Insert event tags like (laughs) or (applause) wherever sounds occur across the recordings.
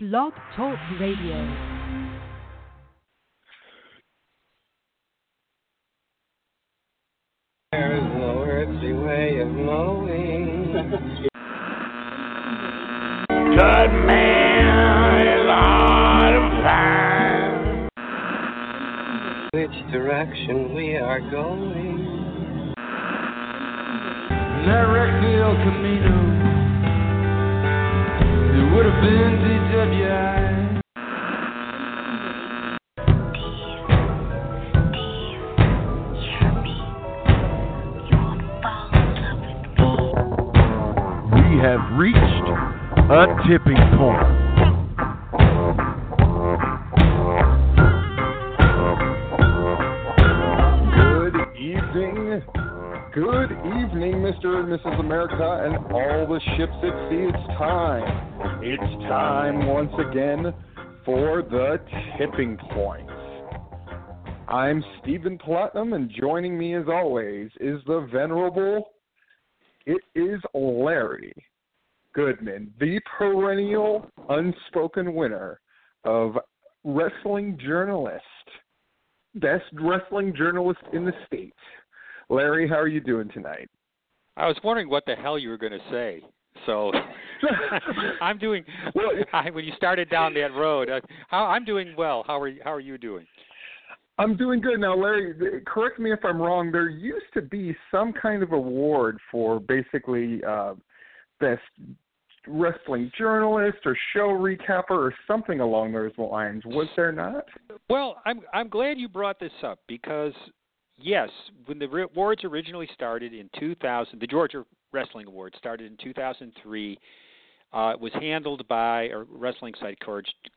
Blog Talk Radio. There's no earthly way of knowing. Good man is out of time. Which direction we are going. That wrecked the El Camino. Tipping point. Good evening. Good evening, Mr. and Mrs. America and all the ships at sea. It's time. It's time once again for the tipping point. I'm Stephen Platinum, and joining me as always is the venerable. It is Larry Goodman, the perennial unspoken winner of Wrestling Journalist, best wrestling journalist in the state. Larry, how are you doing tonight? I was wondering what the hell you were going to say. So (laughs) I'm doing. Well, (laughs) I, when you started down that road, uh, how, I'm doing well. How are you, how are you doing? I'm doing good now, Larry. Correct me if I'm wrong. There used to be some kind of award for basically uh, best wrestling journalist or show recapper or something along those lines. Was there not? Well, I'm I'm glad you brought this up because yes, when the awards originally started in 2000, the Georgia Wrestling Awards started in 2003. Uh, it was handled by a wrestling site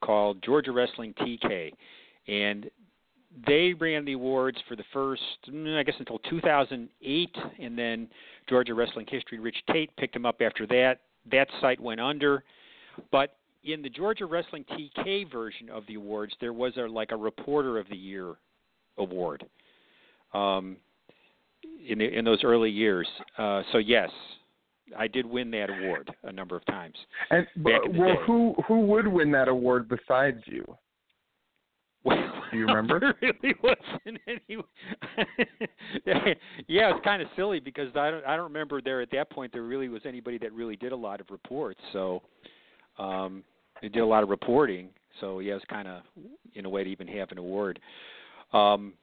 called, Georgia Wrestling TK, and they ran the awards for the first, mm, I guess, until 2008, and then Georgia Wrestling History. Rich Tate picked them up after that. That site went under, but in the Georgia Wrestling TK version of the awards, there was a like a Reporter of the Year award. Um, in the, in those early years, uh, so yes, I did win that award a number of times. And well, day. who who would win that award besides you? Well, Do you remember? (laughs) there really wasn't any. (laughs) yeah, it's kind of silly because I don't I don't remember there at that point there really was anybody that really did a lot of reports. So um they did a lot of reporting. So yeah, it's kind of in a way to even have an award. Um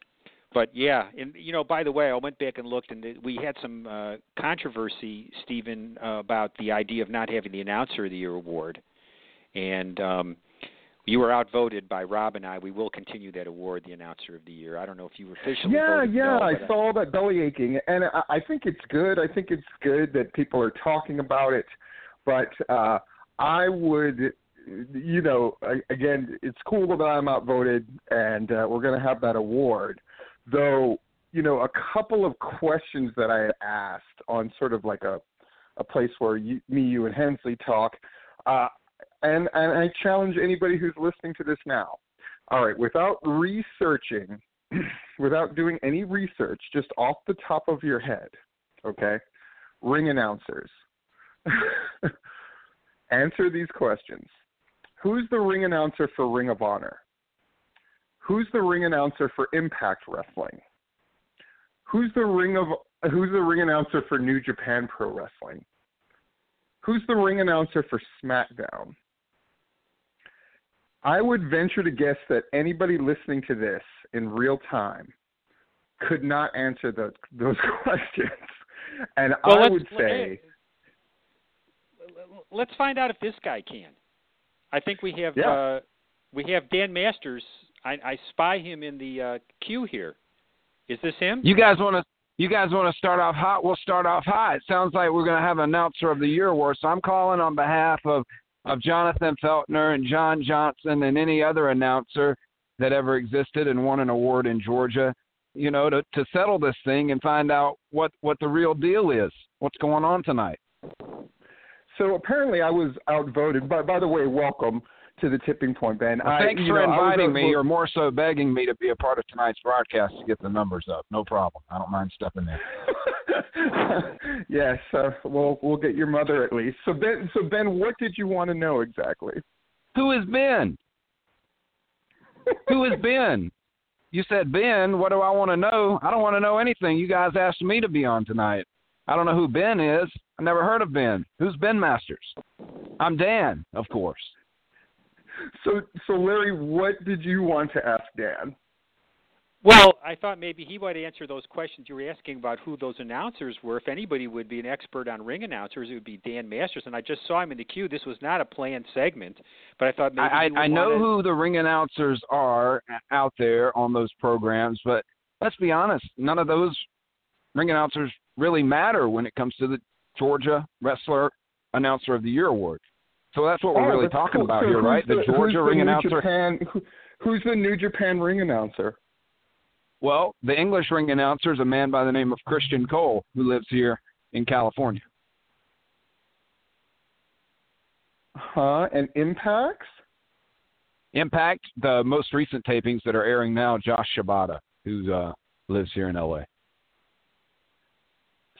but yeah, and you know, by the way, I went back and looked, and we had some uh, controversy, Stephen, uh, about the idea of not having the Announcer of the Year award, and um, you were outvoted by Rob and I. We will continue that award, the Announcer of the Year. I don't know if you were officially Yeah, yeah, no, I saw all that belly aching, and I, I think it's good. I think it's good that people are talking about it, but uh, I would, you know, again, it's cool that I'm outvoted, and uh, we're going to have that award. Though, you know, a couple of questions that I had asked on sort of like a a place where you, me, you, and Hensley talk, uh, and and I challenge anybody who's listening to this now. All right, without researching (clears throat) without doing any research, just off the top of your head, okay? Ring announcers. (laughs) Answer these questions. Who's the ring announcer for Ring of Honor? Who's the ring announcer for Impact Wrestling? Who's the ring of who's the ring announcer for New Japan Pro Wrestling? Who's the ring announcer for SmackDown? I would venture to guess that anybody listening to this in real time could not answer those those (laughs) questions. And Well, I would say, let's find out if this guy can. I think we have Yeah. uh, we have Dan Masters. I, I spy him in the uh, queue here. Is this him? You guys want to you guys want to start off hot? We'll start off hot. It sounds like we're going to have an announcer of the year award. So I'm calling on behalf of of Jonathan Feltner and John Johnson and any other announcer that ever existed and won an award in Georgia. You know, to to settle this thing and find out what what the real deal is. What's going on tonight? so apparently I was outvoted. But by the way, welcome to the tipping point, Ben. Well, I, thanks for know, inviting me, or more so begging me to be a part of tonight's broadcast to get the numbers up. No problem. I don't mind stepping in. (laughs) yes, uh, we'll we'll get your mother at least. So Ben, so Ben, what did you want to know exactly? Who is Ben? Who is Ben? You said Ben. What do I want to know? I don't want to know anything. You guys asked me to be on tonight. I don't know who Ben is. I never heard of Ben. Who's Ben Masters? I'm Dan, of course. So, so Larry, what did you want to ask Dan? Well, I thought maybe he might answer those questions you were asking about who those announcers were. If anybody would be an expert on ring announcers, it would be Dan Masters. And I just saw him in the queue. This was not a planned segment, but I thought maybe I, I know wanna... who the ring announcers are out there on those programs, but let's be honest, none of those ring announcers really matter when it comes to the Georgia Wrestler Announcer of the Year award. So that's what we're Oh, really talking cool. about So here, right? The, who's Georgia ring New announcer. Japan, who, who's the New Japan ring announcer? Well, the English ring announcer is a man by the name of Christian Cole who lives here in California. Huh? And Impacts? Impact, the most recent tapings that are airing now, Josh Shibata, who uh, lives here in LA.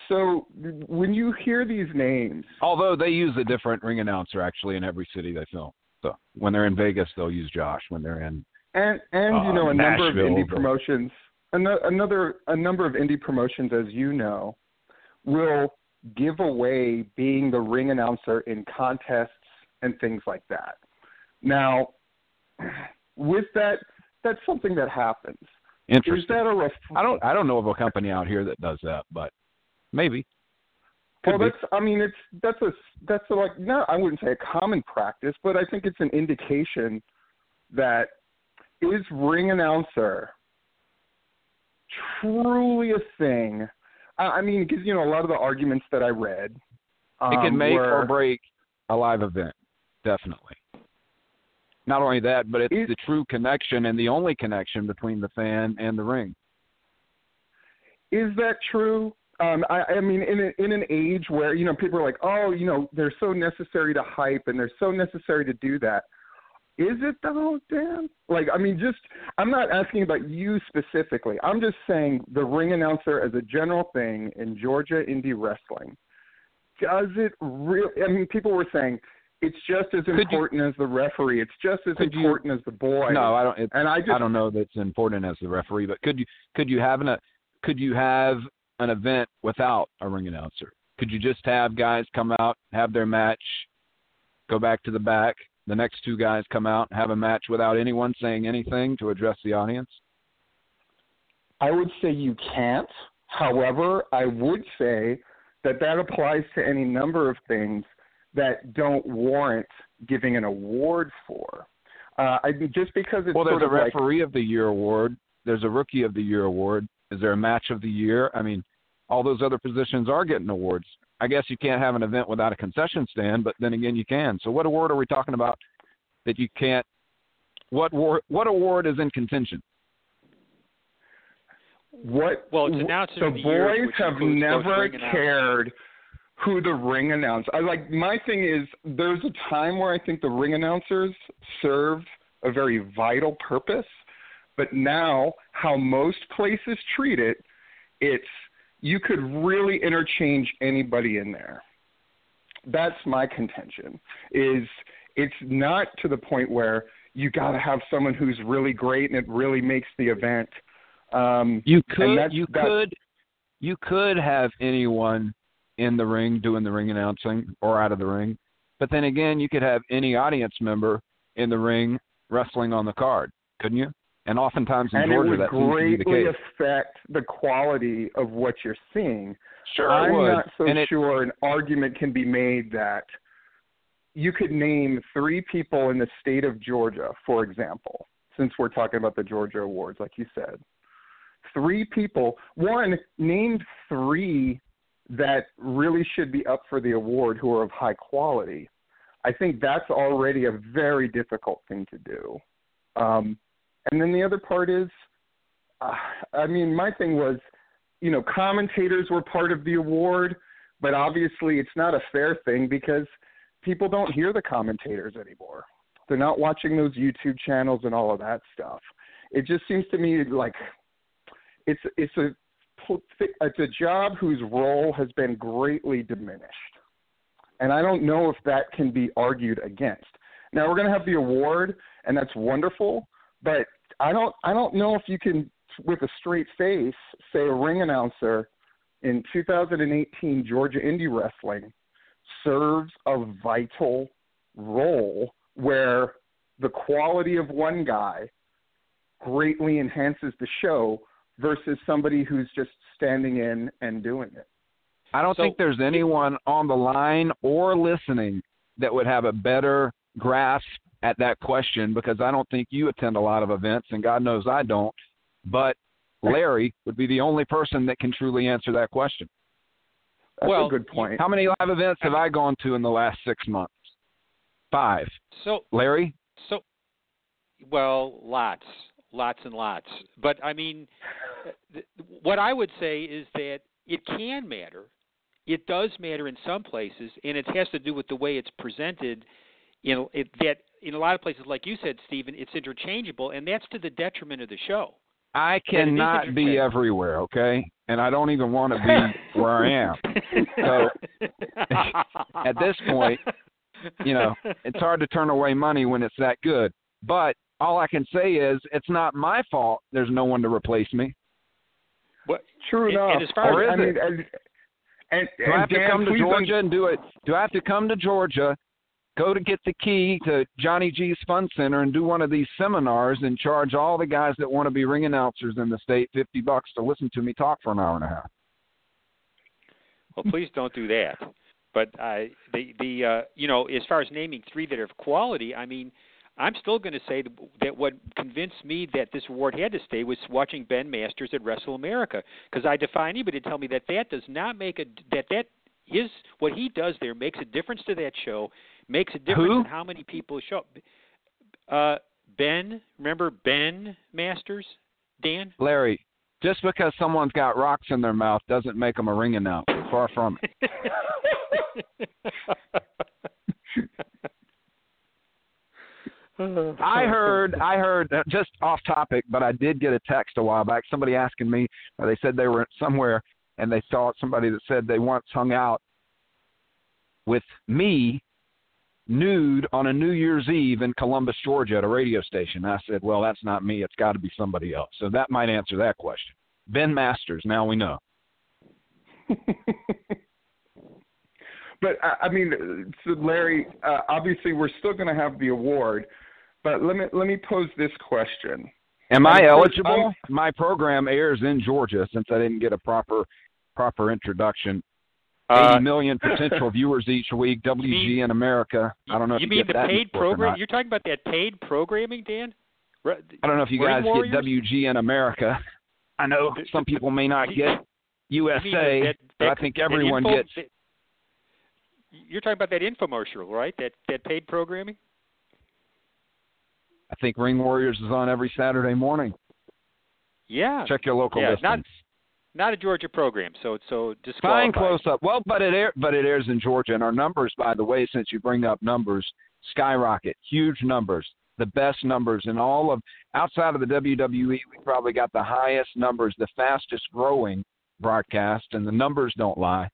So when you hear these names, Although they use a different ring announcer actually in every city they film. So when they're in Vegas, they'll use Josh. When they're in and and you Uh, know a number of indie promotions, ano- another a number of indie promotions, as you know, will give away being the ring announcer in contests and things like that. Now, with that, that's something that happens. Is that a ref- I don't I don't know of a company out here that does that, but maybe. Could well, be. that's. I mean, it's that's a that's a, like no, I wouldn't say a common practice, but I think it's an indication that is ring announcer truly a thing. I, I mean, because you know a lot of the arguments that I read, um, it can make were, or break a live event, definitely. Not only that, but it's Is- the true connection and the only connection between the fan and the ring. Is that true? Um, I, I mean, in a, in an age where you know people are like, oh, you know, they're so necessary to hype and they're so necessary to do that. Is it though, Dan? Like, I mean, just I'm not asking about you specifically. I'm just saying the ring announcer as a general thing in Georgia indie wrestling. Does it really? I mean, people were saying it's just as you- important as the referee. It's just as could you- important as the boy. No, I don't. It's, and I just I don't know that's important as the referee, but could you could you have an a could you have an event without a ring announcer? Could you just have guys come out, have their match, go back to the back, the next two guys come out, have a match without anyone saying anything to address the audience? I would say you can't. However, I would say that that applies to any number of things that don't warrant giving an award for. Uh, I just because it's Well, there's a of like referee of the year award. There's a rookie of the year award. Is there a match of the year? I mean, all those other positions are getting awards. I guess you can't have an event without a concession stand, but then again, you can. So, what award are we talking about that you can't? What award? What award is in contention? what Well, it's announced the in the year, boys have never cared who the ring announcer. I like my thing is there's a time where I think the ring announcers served a very vital purpose, but now how most places treat it, it's you could really interchange anybody in there. That's my contention. Is it's not to the point where you got to have someone who's really great and it really makes the event. Um, You could, that's- you that's- could, you could have anyone in the ring doing the ring announcing or out of the ring, but then again, you could have any audience member in the ring wrestling on the card, couldn't you? And oftentimes in and Georgia, it would that seems to be the greatly case. affect the quality of what you're seeing. Sure, I'm would. not so and it, sure an argument can be made that you could name three people in the state of Georgia, for example, since we're talking about the Georgia Awards, like you said. Three people, one, named three that really should be up for the award who are of high quality. I think that's already a very difficult thing to do. Um, and then the other part is, uh, I mean, my thing was, you know, commentators were part of the award, but obviously it's not a fair thing because people don't hear the commentators anymore. They're not watching those YouTube channels and all of that stuff. It just seems to me like it's it's a it's a job whose role has been greatly diminished, and I don't know if that can be argued against. Now we're going to have the award, and that's wonderful. But I don't I don't know if you can, with a straight face, say a ring announcer in 2018 Georgia Indie Wrestling serves a vital role where the quality of one guy greatly enhances the show versus somebody who's just standing in and doing it. I don't So- think there's anyone on the line or listening that would have a better grasp at that question because I don't think you attend a lot of events, and God knows I don't. But Larry would be the only person that can truly answer that question. That's Well, a good point. How many live events have I gone to in the last six months? Five. So Larry? So, well, lots, lots and lots. But I mean, what I would say is that it can matter. It does matter in some places, and it has to do with the way it's presented. You know, it, that in a lot of places, like you said, Stephen, it's interchangeable, and that's to the detriment of the show. I cannot be everywhere, okay? And I don't even want to be (laughs) where I am. So, (laughs) at this point, you know, it's hard to turn away money when it's that good. But all I can say is it's not my fault there's no one to replace me. What- True and- enough. and as far as- I Or is mean, and, and, Do I and have to Dan, come to Georgia and do it? Do I have to come to Georgia, go to get the key to Johnny G's Fun Center and do one of these seminars and charge all the guys that want to be ring announcers in the state 50 bucks to listen to me talk for an hour and a half? Well, please don't do that. But uh, the the uh, you know, as far as naming three that are of quality, I mean, I'm still going to say that what convinced me that this award had to stay was watching Ben Masters at Wrestle America, because I defy anybody to tell me that that does not make a that that his what he does there makes a difference to that show, makes a difference Who? in how many people show. Uh, Ben, remember Ben Masters, Dan? Larry, just because someone's got rocks in their mouth doesn't make them a ring announcer. Far from it. (laughs) I heard, I heard, uh, just off topic, but I did get a text a while back. Somebody asking me, they said they were somewhere and they saw somebody that said they once hung out with me nude on a New Year's Eve in Columbus, Georgia, at a radio station. I said, well, that's not me. It's got to be somebody else. So that might answer that question. Ben Masters. Now we know. (laughs) but I, I mean, so Larry, uh, obviously we're still going to have the award, but let me let me pose this question. Am I And of course, eligible? My program airs in Georgia since I didn't get a proper proper introduction. Uh, Eighty million (laughs) potential viewers each week. WGN America. I don't know if you you, mean get the that paid program? You're talking about that paid programming, Dan? Ru- I don't know if you Ring guys Warriors? get WGN America. I know some people may not get USA, that- but I think everyone info- gets. that- You're talking about that infomercial, right? That that paid programming. I think Ring Warriors is on every Saturday morning. Yeah, Check your local Yeah, listings. not- not a Georgia program, so so Fine close up. Well, but it air, but it airs in Georgia, and our numbers, by the way, since you bring up numbers, skyrocket. Huge numbers, the best numbers in all of outside of the WWE. We probably got the highest numbers, the fastest growing broadcast, and the numbers don't lie.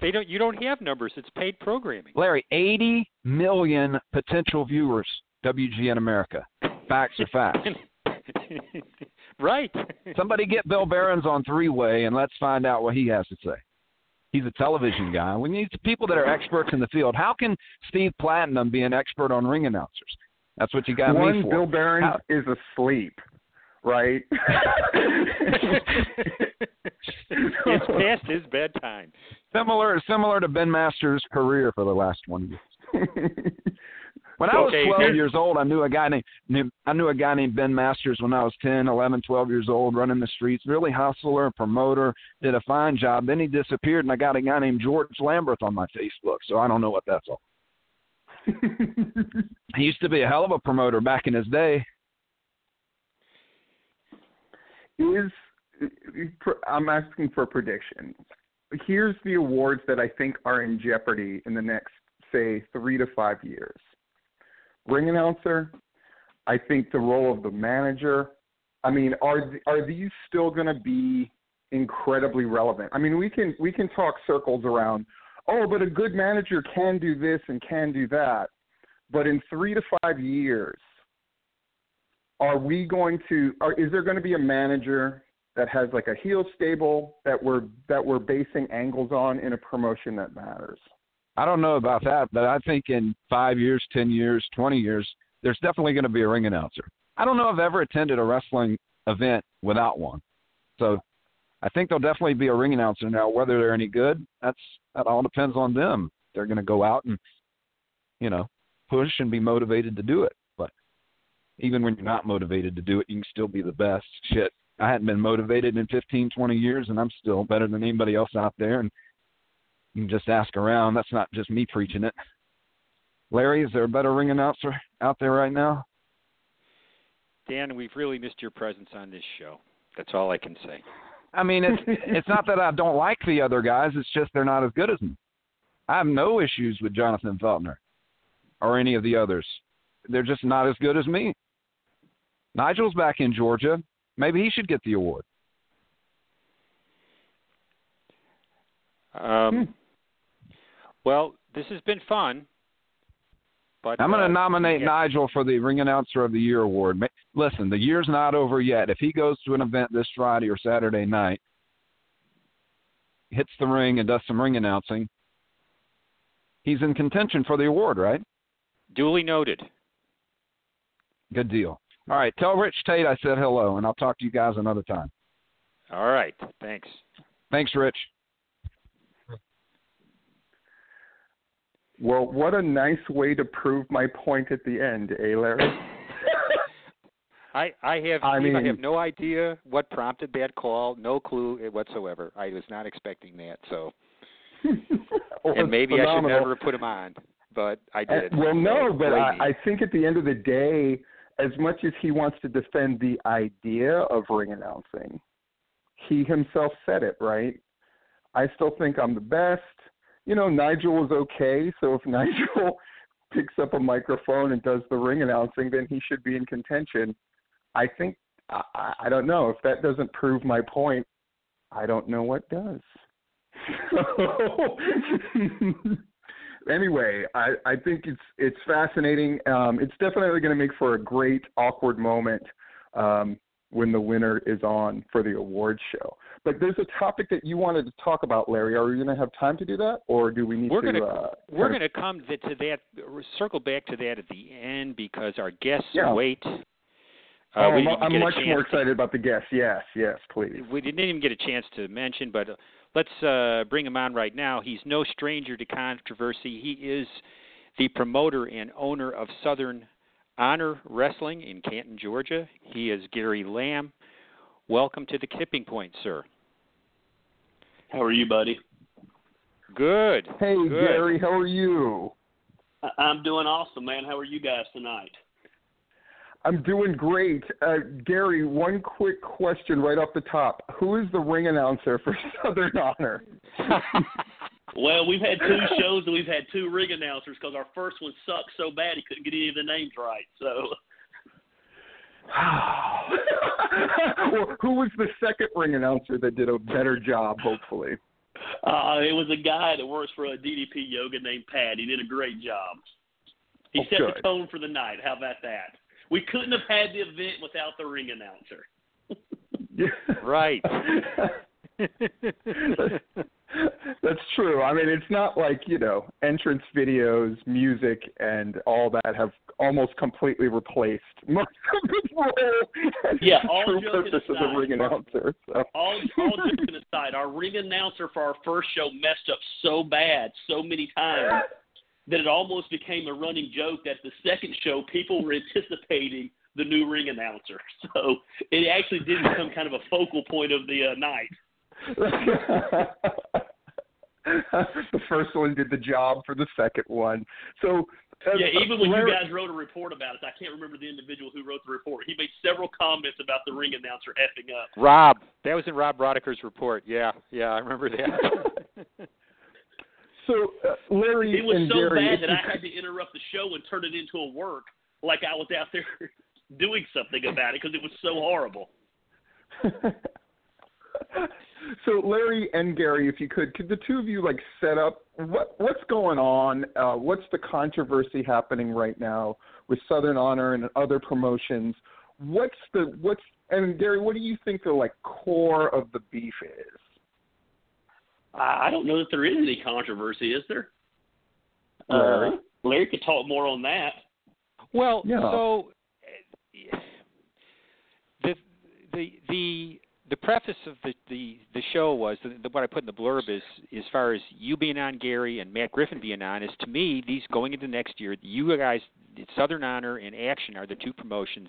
They don't. You don't have numbers. It's paid programming. Larry, 80 million potential viewers. WGN America. Facts are facts. (laughs) (laughs) right. Somebody get Bill Barons on three way and let's find out what he has to say. He's a television guy. We need people that are experts in the field. How can Steve Platinum be an expert on ring announcers? That's what you got me One, for. Bill Barron How- is asleep, right? (laughs) (laughs) it's past his bedtime. Similar, similar to Ben Masters' career for the last 20 years. When I was Okay, 12 here's- years old, I knew a guy named, named I knew a guy named Ben Masters when I was 10, 11, 12 years old, running the streets. Really hustler, promoter, did a fine job. Then he disappeared, and I got a guy named George Lambert on my Facebook. So I don't know what that's all. (laughs) He used to be a hell of a promoter back in his day. is I'm asking for predictions. Here's the awards that I think are in jeopardy in the next, say, three to five years. Ring announcer. I think the role of the manager. I mean, are are these still going to be incredibly relevant? I mean, we can we can talk circles around. Oh, but a good manager can do this and can do that. but in three to five years, are we going to? Are, is there going to be a manager that has like a heel stable that we're that we're basing angles on in a promotion that matters? I don't know about that, but I think in five years, ten years, twenty years, there's definitely going to be a ring announcer. I don't know if I've ever attended a wrestling event without one. So I think there'll definitely be a ring announcer now. Whether they're any good, that's that all depends on them. They're going to go out and you know push and be motivated to do it. But even when you're not motivated to do it, you can still be the best. Shit, I hadn't been motivated in 15, 20 years, and I'm still better than anybody else out there. And you can just ask around. That's not just me preaching it. Larry, is there a better ring announcer out there right now? Dan, we've really missed your presence on this show. That's all I can say. I mean, it's (laughs) it's not that I don't like the other guys. It's just they're not as good as me. I have no issues with Jonathan Feltner or any of the others. They're just not as good as me. Nigel's back in Georgia. Maybe he should get the award. Um, well, this has been fun. But I'm going to uh, nominate yeah, Nigel for the Ring Announcer of the Year award. Listen, the year's not over yet. If he goes to an event this Friday or Saturday night, hits the ring and does some ring announcing, he's in contention for the award, right? Duly noted. Good deal. All right, tell Rich Tate I said hello, and I'll talk to you guys another time. All right. Thanks. Thanks, Rich. Well, what a nice way to prove my point at the end, eh, Larry? (laughs) I I have I Steve, I have no idea what prompted that call. No clue whatsoever. I was not expecting that. So (laughs) Well, and maybe I should never have put him on, but I Uh, did. well, no, but I. I think at the end of the day, as much as he wants to defend the idea of ring announcing, he himself said it, right? I still think I'm the best. You know, Nigel was okay, so if (laughs) Nigel picks up a microphone and does the ring announcing, then he should be in contention. I think I, I I don't know if that doesn't prove my point. I don't know what does. (laughs) anyway, I, I think it's it's fascinating. Um, it's definitely going to make for a great awkward moment um, when the winner is on for the award show. But there's a topic that you wanted to talk about, Larry. Are we going to have time to do that, or do we need We're to? gonna- uh, We're going to come to that, circle back to that at the end because our guests Yeah. wait. Uh, oh, I'm, I'm much more to- excited about the guests. Yes, yes, please. we didn't even get a chance to mention, but uh, let's uh, bring him on right now. He's no stranger to controversy. He is the promoter and owner of Southern Honor Wrestling in Canton, Georgia. He is Gary Lamb. Welcome to the tipping point, sir. How are you, buddy? Good. Hey, Good. Gary, how are you? I- I'm doing awesome, man. How are you guys tonight? I'm doing great. Uh, Gary, one quick question right off the top. Who is the ring announcer for (laughs) Southern Honor? (laughs) Well, we've had two (laughs) shows and we've had two ring announcers because our first one sucked so bad he couldn't get any of the names right. So, (sighs) well, who was the second ring announcer that did a better job, hopefully? uh, it was a guy that works for a DDP yoga named Pat. He did a great job. He Oh, set good. the tone for the night. How about that? We couldn't have had the event without the ring announcer. Right. (laughs) (laughs) (laughs) That's true. I mean, it's not like, you know, entrance videos, music, and all that have almost completely replaced most of his role Yeah, the all true purpose of the ring announcer. So. all all joking aside, our ring announcer for our first show messed up so bad so many times that it almost became a running joke that the second show people were anticipating the new ring announcer. (laughs) So it actually did become kind of a focal point of the uh, night. The first one did the job for the second one. So uh, Yeah, even when Larry- you guys wrote a report about it, I can't remember the individual who wrote the report. He made several comments about the ring announcer effing up. Rob. That was in Rob Rodiker's report. Yeah, yeah, I remember that. (laughs) So uh, Larry It was and so Gary, bad that I had to interrupt the show and turn it into a work, like I was out there (laughs) doing something about it because it was so horrible. (laughs) So Larry and Gary, if you could, could the two of you like set up what what's going on? Uh, what's the controversy happening right now with Southern Honor and other promotions? What's the what's and Gary, what do you think the like core of the beef is? I I don't know that there is any controversy, is there? Larry? Uh, Larry could talk more on that. Well, Yeah. so uh, the the the the preface of the the the show was the, the, what I put in the blurb is as far as you being on Gary and Matt Griffin being on is to me these going into next year you guys Southern Honor and Action are the two promotions,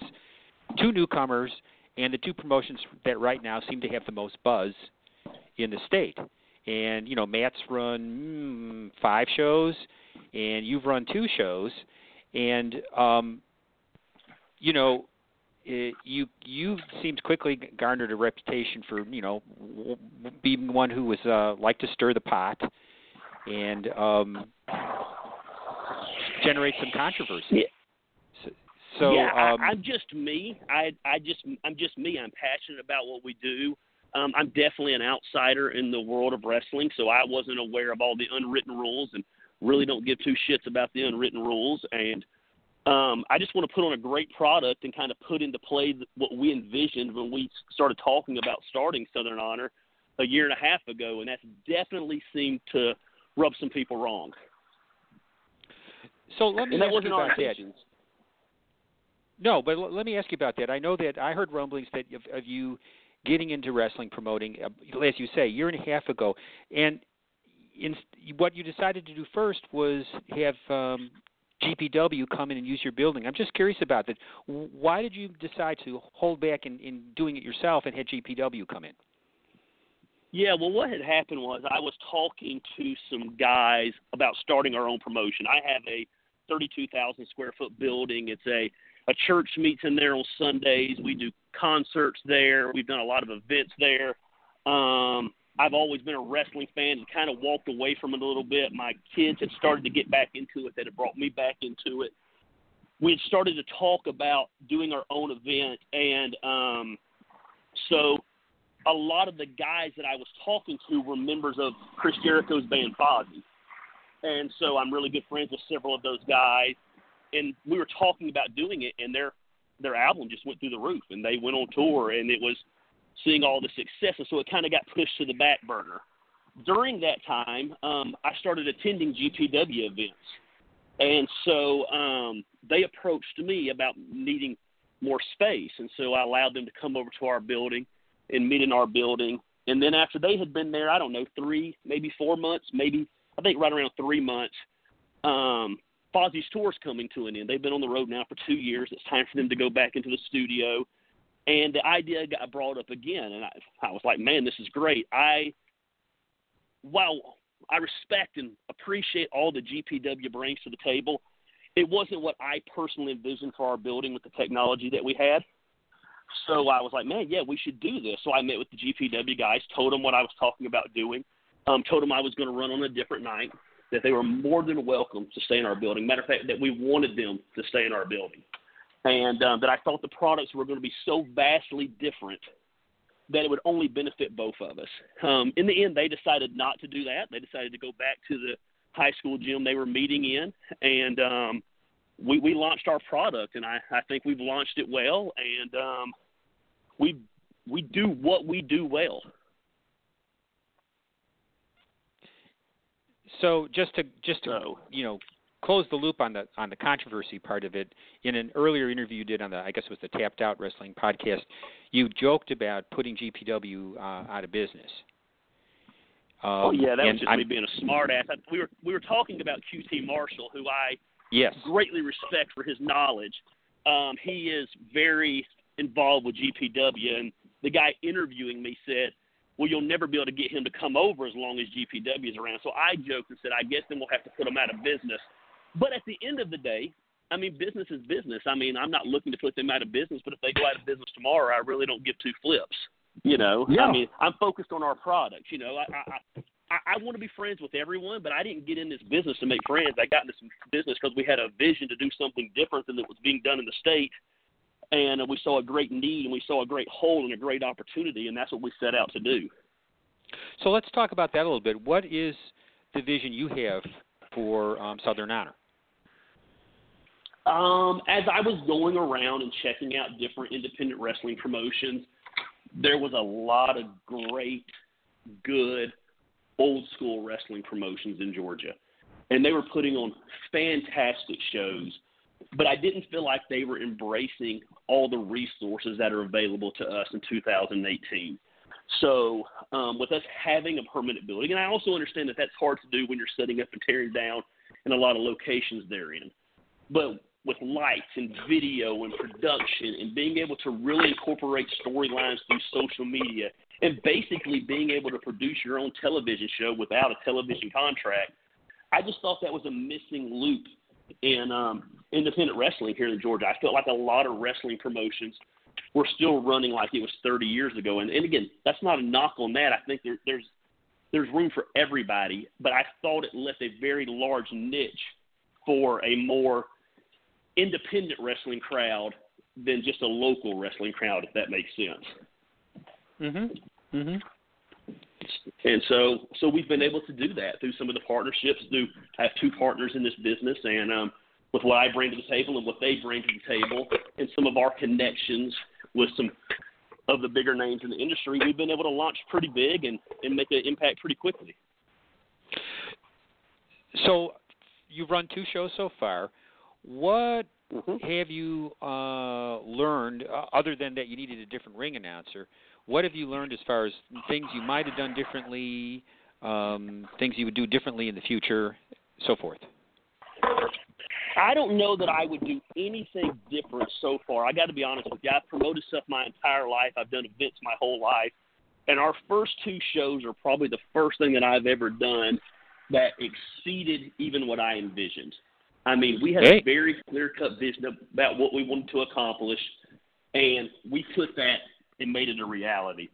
two newcomers and the two promotions that right now seem to have the most buzz in the state. And you know Matt's run mm, five shows, and you've run two shows, and um, you know it, you you seemed quickly garnered a reputation for you know being one who was uh, like to stir the pot and um, generate some controversy. Yeah. So, so yeah, um, I, I'm just me. I I just I'm just me. I'm passionate about what we do. Um, I'm definitely an outsider in the world of wrestling, so I wasn't aware of all the unwritten rules and really don't give two shits about the unwritten rules. And um, I just want to put on a great product and kind of put into play what we envisioned when we started talking about starting Southern Honor a year and a half ago, and that's definitely seemed to rub some people wrong. so let me And that ask wasn't you our about that. intentions. No, but l- let me ask you about that. I know that I heard rumblings that of, of you getting into wrestling, promoting, uh, as you say, a year and a half ago, and in, what you decided to do first was have um, GPW come in and use your building. I'm just curious about that. Why did you decide to hold back in, in doing it yourself and had GPW come in? Yeah, well, what had happened was I was talking to some guys about starting our own promotion. I have a 32,000 square foot building. It's a a church meets in there on Sundays. We do concerts there. We've done a lot of events there. Um, I've always been a wrestling fan and kind of walked away from it a little bit. My kids had started to get back into it. That had brought me back into it. We had started to talk about doing our own event, and um, so a lot of the guys that I was talking to were members of Chris Jericho's band Fozzy. And so I'm really good friends with several of those guys. And we were talking about doing it and their their album just went through the roof and they went on tour and it was seeing all the success and so it kind of got pushed to the back burner. During that time, um, I started attending GPW events. And so um, they approached me about needing more space. And so I allowed them to come over to our building and meet in our building. And then after they had been there, I don't know, three, maybe four months, maybe I think right around three months, um, Fozzy's tour's coming to an end. They've been on the road now for two years. It's time for them to go back into the studio. And the idea got brought up again, and I, I was like, man, this is great. I, while I respect and appreciate all the GPW brings to the table, it wasn't what I personally envisioned for our building with the technology that we had. So I was like, man, yeah, we should do this. So I met with the GPW guys, told them what I was talking about doing, um, told them I was going to run on a different night, that they were more than welcome to stay in our building. Matter of fact, that we wanted them to stay in our building, and um, that I thought the products were going to be so vastly different that it would only benefit both of us. Um, in the end, they decided not to do that. They decided to go back to the high school gym they were meeting in, and um, we, we launched our product, and I, I think we've launched it well, and um, we we do what we do well. So just to just to So you know close the loop on the on the controversy part of it, in an earlier interview you did on the I guess it was the Tapped Out Wrestling podcast, you joked about putting GPW uh, out of business. Um, oh yeah, that was just I'm- me being a smartass. we were we were talking about QT Marshall, who I Yes. greatly respect for his knowledge. Um, he is very involved with GPW, and the guy interviewing me said, "Well, you'll never be able to get him to come over as long as GPW is around." So I joked and said, "I guess then we'll have to put him out of business." But at the end of the day, I mean, business is business. I mean, I'm not looking to put them out of business, but if they go out of business tomorrow, I really don't give two flips. You know, Yeah. I mean, I'm focused on our products. You know, I, I, I, I want to be friends with everyone, but I didn't get in this business to make friends. I got into some business because we had a vision to do something different than that was being done in the state, and we saw a great need and we saw a great hole and a great opportunity, and that's what we set out to do. So let's talk about that a little bit. What is the vision you have for um, Southern Honor? Um, as I was going around and checking out different independent wrestling promotions, there was a lot of great, good, old school wrestling promotions in Georgia. And they were putting on fantastic shows, but I didn't feel like they were embracing all the resources that are available to us in 2018. So, um, with us having a permanent building, and I also understand that that's hard to do when you're setting up and tearing down in a lot of locations therein. But with lights and video and production and being able to really incorporate storylines through social media and basically being able to produce your own television show without a television contract, I just thought that was a missing loop in um, independent wrestling here in Georgia. I felt like a lot of wrestling promotions were still running like it was 30 years ago. And, and again, that's not a knock on that. I think there, there's there's room for everybody, but I thought it left a very large niche for a more independent wrestling crowd than just a local wrestling crowd, if that makes sense. Mhm. Mhm. And so, so we've been able to do that through some of the partnerships. Through I have two partners in this business, and um, with what I bring to the table and what they bring to the table, and some of our connections with some of the bigger names in the industry, we've been able to launch pretty big and, and make an impact pretty quickly. So you've run two shows so far. What mm-hmm. have you uh, learned, uh, other than that you needed a different ring announcer? What have you learned as far as things you might have done differently, um, things you would do differently in the future, so forth? I don't know that I would do anything different so far. I got to be honest with you. I've promoted stuff my entire life. I've done events my whole life, and our first two shows are probably the first thing that I've ever done that exceeded even what I envisioned. I mean, we had hey. a very clear cut vision about what we wanted to accomplish, and we took that and made it a reality.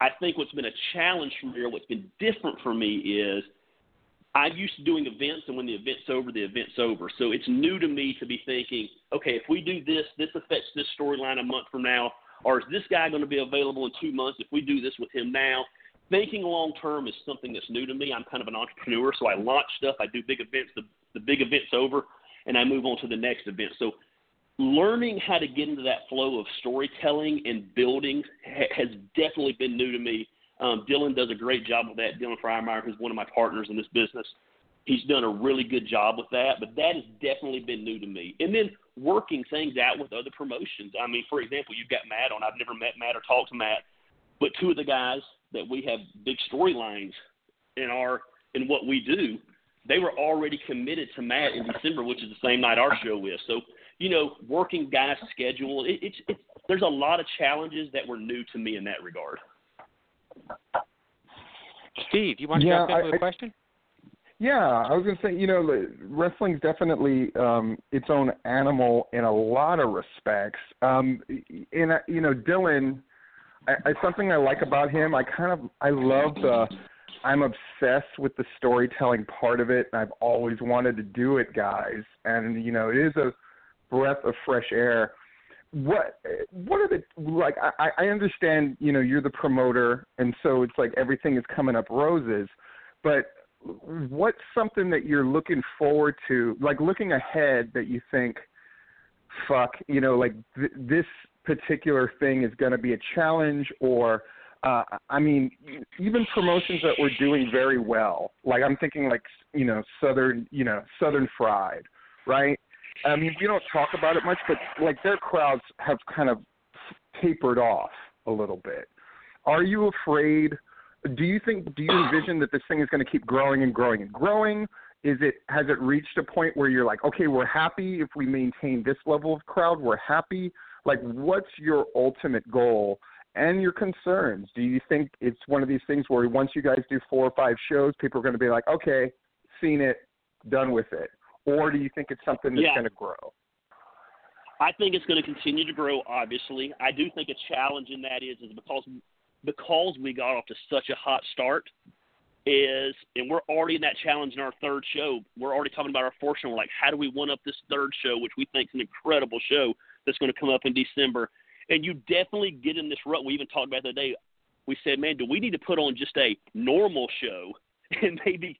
I think what's been a challenge for me, or what's been different for me, is I'm used to doing events, and when the event's over, the event's over. So it's new to me to be thinking, okay, if we do this, this affects this storyline a month from now, or is this guy going to be available in two months if we do this with him now? Thinking long term is something that's new to me. I'm kind of an entrepreneur, so I launch stuff, I do big events, the, the big event's over, and I move on to the next event. So learning how to get into that flow of storytelling and building ha- has definitely been new to me. Um, Dylan does a great job with that. Dylan Freiemeyer, who's one of my partners in this business, he's done a really good job with that. But that has definitely been new to me. And then working things out with other promotions. I mean, for example, you've got Matt on. I've never met Matt or talked to Matt, but two of the guys that we have big storylines in our in what we do, they were already committed to Matt in December, which is the same night our show is. So you know, working guys' schedule. It, it's it's there's a lot of challenges that were new to me in that regard. Steve, do you want to yeah, jump in with I, a question? Yeah, I was going to say, you know, wrestling's definitely um, its own animal in a lot of respects. Um, and you know, Dylan, I, I, something I like about him, I kind of, I love the, I'm obsessed with the storytelling part of it, and I've always wanted to do it, guys. And you know, it is a breath of fresh air. What what are the like? I, I understand, you know, you're the promoter, and so it's like everything is coming up roses. But what's something that you're looking forward to, like looking ahead, that you think, fuck, you know, like th- this particular thing is going to be a challenge, or uh, I mean, even promotions that were doing very well. Like I'm thinking, like you know, Southern, you know, Southern Fried, right? I mean, we don't talk about it much, but like their crowds have kind of tapered off a little bit. Are you afraid? Do you think? Do you envision that this thing is going to keep growing and growing and growing? Is it has it reached a point where you're like, okay, we're happy if we maintain this level of crowd, we're happy. Like, what's your ultimate goal and your concerns? Do you think it's one of these things where once you guys do four or five shows, people are going to be like, okay, seen it, done with it? or do you think it's something that's yeah. going to grow? I think it's going to continue to grow. Obviously, I do think a challenge in that is is because because we got off to such a hot start is and we're already in that challenge in our third show. We're already talking about our fourth show. We're like, how do we one up this third show, which we think is an incredible show that's going to come up in December? And you definitely get in this rut. We even talked about the other day. we said, man, do we need to put on just a normal show (laughs) and maybe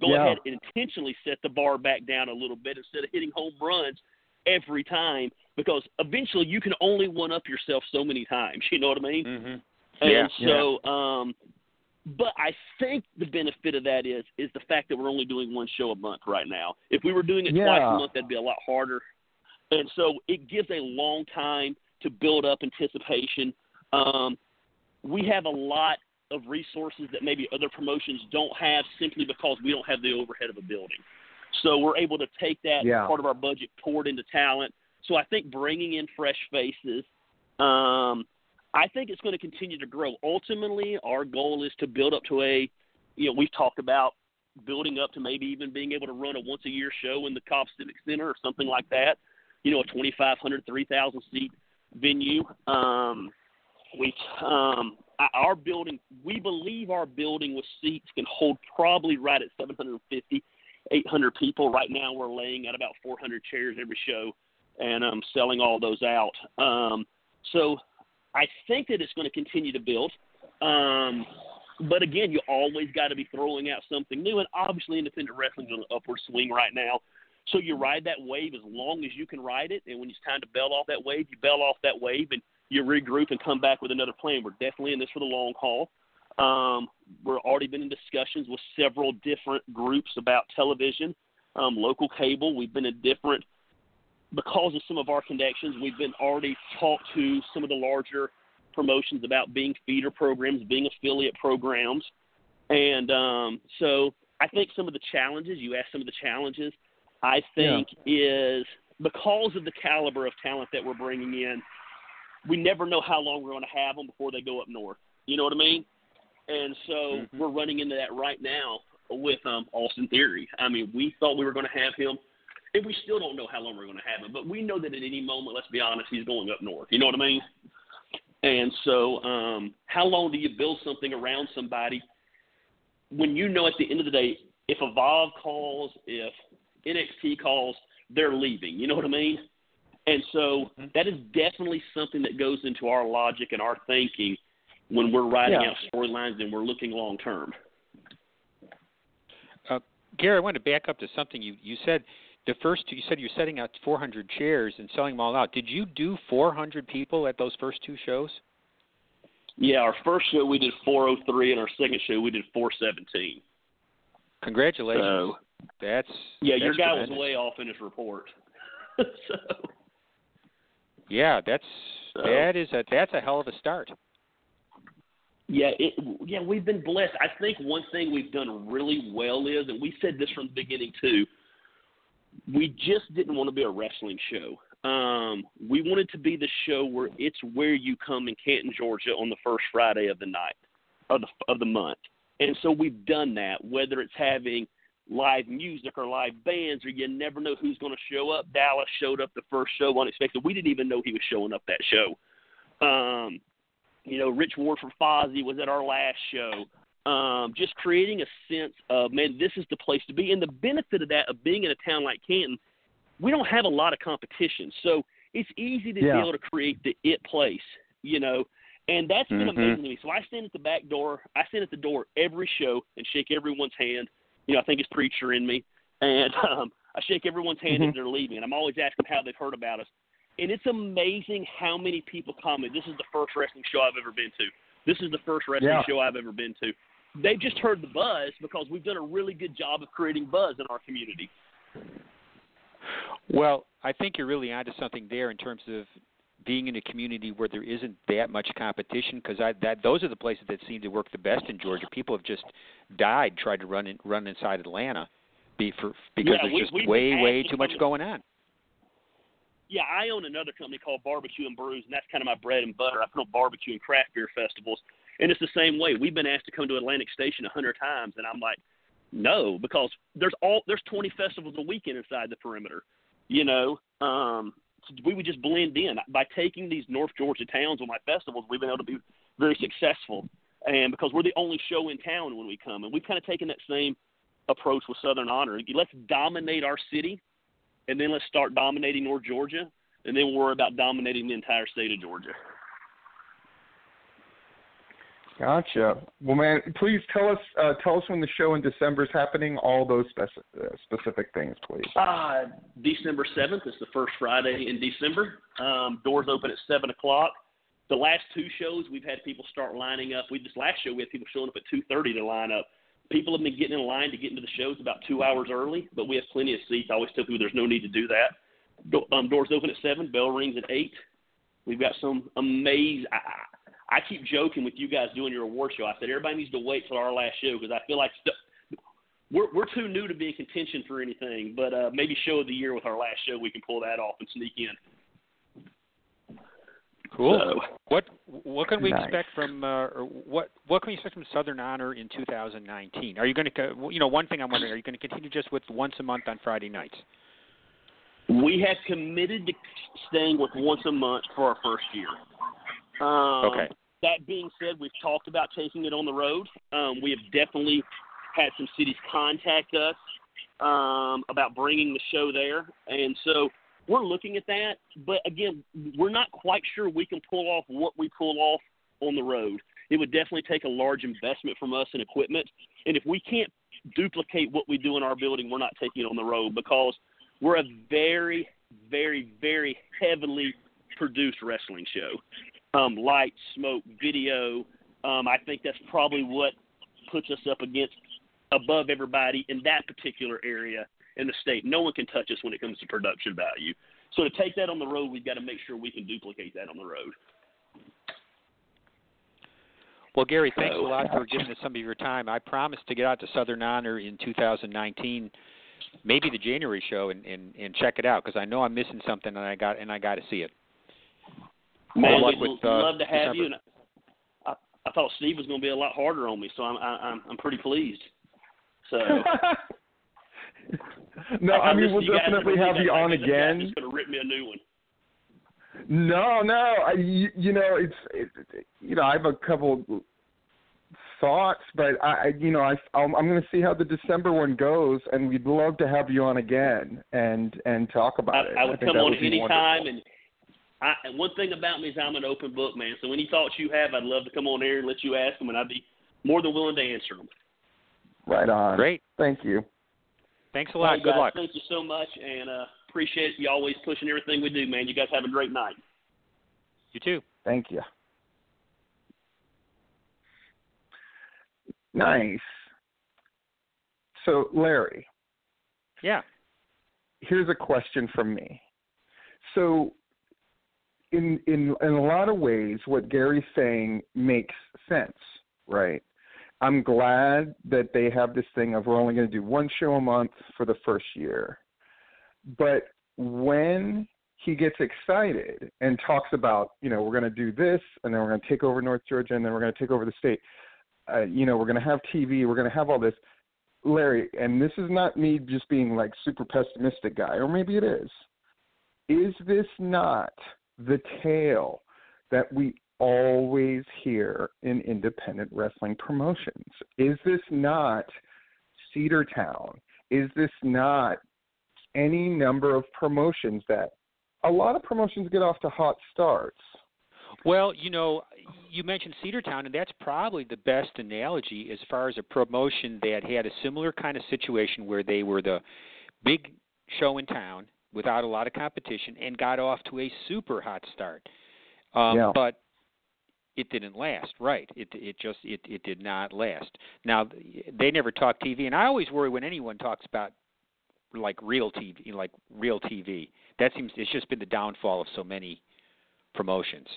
go Yeah. ahead and intentionally set the bar back down a little bit instead of hitting home runs every time because eventually you can only one up yourself so many times. (laughs) You know what I mean? Mm-hmm. And so, um, but I think the benefit of that is is the fact that we're only doing one show a month right now. If we were doing it twice a month, that'd be a lot harder. And so it gives a long time to build up anticipation. Um, we have a lot of resources that maybe other promotions don't have simply because we don't have the overhead of a building. So we're able to take that Yeah. part of our budget, pour it into talent. So I think bringing in fresh faces, um, I think it's going to continue to grow. Ultimately, our goal is to build up to a, you know, we've talked about building up to maybe even being able to run a once a year show in the Cobb Civic Center or something like that. You know, a 2,500, 3,000 seat venue. Um, we, um, our building, we believe our building with seats can hold probably right at 750, 800 people. Right now, we're laying at about 400 chairs every show and um, selling all those out. Um, so I think that it's going to continue to build. Um, but again, you always got to be throwing out something new. And obviously, independent wrestling's on an upward swing right now. So you ride that wave as long as you can ride it. And when it's time to bail off that wave, you bail off that wave and you regroup and come back with another plan. We're definitely in this for the long haul. Um, we're already been in discussions with several different groups about television, um, local cable. We've been in different because of some of our connections. We've been already talked to some of the larger promotions about being feeder programs, being affiliate programs, and um, so I think some of the challenges you asked some of the challenges. I think is because of the caliber of talent that we're bringing in. We never know how long we're going to have them before they go up north. You know what I mean? And so we're running into that right now with um, Austin Theory. I mean, we thought we were going to have him, and we still don't know how long we're going to have him. But we know that at any moment, let's be honest, he's going up north. You know what I mean? And so, um, how long do you build something around somebody when you know at the end of the day, if Evolve calls, if NXT calls, they're leaving. You know what I mean? And so that is definitely something that goes into our logic and our thinking when we're writing Yeah. out storylines and we're looking long term. Uh, Gary, I want to back up to something you you said. The first two, you said you're setting out 400 chairs and selling them all out. Did you do 400 people at those first two shows? Yeah, our first show we did 403, and our second show we did 417. Congratulations. So that's yeah, your guy tremendous. was way off in his report. (laughs) so Yeah, that's So- that is a that's a hell of a start. Yeah, it, yeah, we've been blessed. I think one thing we've done really well is, and we said this from the beginning too, we just didn't want to be a wrestling show. Um, we wanted to be the show where it's where you come in Canton, Georgia, on the first Friday of the night of the of the month, and so we've done that. Whether it's having live music or live bands, or you never know who's going to show up. Dallas showed up the first show unexpected. We didn't even know he was showing up that show. Um, you know, Rich Ward from Fozzy was at our last show. Um, just creating a sense of, man, this is the place to be. And the benefit of that, of being in a town like Canton, we don't have a lot of competition. So it's easy to Yeah. be able to create the it place, you know. And that's been Mhm. amazing to me. So I stand at the back door. I stand at the door every show and shake everyone's hand. You know, I think it's preacher in me. And (laughs) um, I shake everyone's hand as they're leaving. And I'm always asking how they've heard about us. And it's amazing how many people comment. This is the first wrestling show I've ever been to. This is the first wrestling Yeah. show I've ever been to. They've just heard the buzz because we've done a really good job of creating buzz in our community. Well, I think you're really onto something there in terms of being in a community where there isn't that much competition because I that those are the places that seem to work the best in Georgia. People have just died trying to run in, run inside Atlanta be for because Yeah, there's we- just way way too much going on. Yeah, I own another company called Barbecue and Brews, and that's kind of my bread and butter. I put on barbecue and craft beer festivals, and it's the same way. We've been asked to come to Atlantic Station a hundred times, and I'm like, no, because there's all there's 20 festivals a weekend inside the perimeter. You know, um, we would just blend in by taking these North Georgia towns on my festivals. We've been able to be very successful, and because we're the only show in town when we come, and we've kind of taken that same approach with Southern Honor. Let's dominate our city and then let's start dominating North Georgia, and then worry about dominating the entire state of Georgia. Gotcha. Well, man, please tell us uh, tell us when the show in December is happening. All those speci- uh, specific things, please. Uh, December 7th is the first Friday in December. Um, doors open at 7 o'clock. The last two shows, we've had people start lining up. We This last show, we had people showing up at 2.30 to line up. People have been getting in line to get into the shows about two hours early, but we have plenty of seats. I always tell people there's no need to do that. Do- um, doors open at 7, bell rings at 8. We've got some amazing. I, I keep joking with you guys doing your award show. I said everybody needs to wait till our last show because I feel like st- we're we're too new to be in contention for anything. But uh, maybe show of the year with our last show, we can pull that off and sneak in. Cool. So, What what can we Nice. expect from uh, or what what can we expect from Southern Honor in 2019? Are you going to you know one thing I'm wondering are you going to continue just with once a month on Friday nights? we have committed to staying with once a month for our first year. Um, Okay. That being said, we've talked about taking it on the road. Um, we have definitely had some cities contact us um, about bringing the show there, and so we're looking at that. But again, we're not quite sure we can pull off what we pull off on the road. It would definitely take a large investment from us in equipment, and if we can't duplicate what we do in our building, we're not taking it on the road because we're a very, very, very heavily produced wrestling show. Um, light, smoke, video. Um, I think that's probably what puts us up against above everybody in that particular area in the state. No one can touch us when it comes to production value. So to take that on the road, we've got to make sure we can duplicate that on the road. Well, Gary, thanks a lot for giving us some of your time. I promise to get out to Southern Honor in 2019, maybe the January show, and and, and check it out because I know I'm missing something and I got and I got to see it. Man, we'd with, uh, love to have December. you. And I, I thought Steve was going to be a lot harder on me, so I'm I, I'm I'm pretty pleased. So (laughs) no, I mean listen we'll to you guys definitely have you on think this guy's again. Just going to rip me a new one. No, no, I, you, you know it's it, you know I have a couple thoughts, but I I- you know I I'm, I'm going to see how the December one goes, and we'd love to have you on again and and talk about it. I, I would come on any time, and I, one thing about me is I'm an open book, man. So any thoughts you have, I'd love to come on air and let you ask them, and I'd be more than willing to answer them. right on. Great. Thank you. Thanks a lot. Hey, Good guys, luck. Thank you so much, and uh, appreciate you always pushing everything we do, man. You guys have a great night. You too. Thank you. Nice. So, Larry, Yeah. here's a question from me. So, in in in a lot of ways, what Gary's saying makes sense, right? I'm glad that they have this thing of we're only going to do one show a month for the first year, but when he gets excited and talks about, you know, we're going to do this, and then we're going to take over North Georgia, and then we're going to take over the state. Uh, you know, we're going to have TV, we're going to have all this. Larry, and this is not me just being like super pessimistic guy, or maybe it is. Is this not the tale that we always hear in independent wrestling promotions? Is this not Cedartown? Is this not any number of promotions that a lot of promotions get off to hot starts? Well, you know, you mentioned Cedartown, and that's probably the best analogy as far as a promotion that had a similar kind of situation where they were the big show in town without a lot of competition and got off to a super hot start. Um, Yeah. But it didn't last, right? It it just it it did not last. Now they never talk TV, and I always worry when anyone talks about like real TV, like real TV. That seems it's just been the downfall of so many promotions.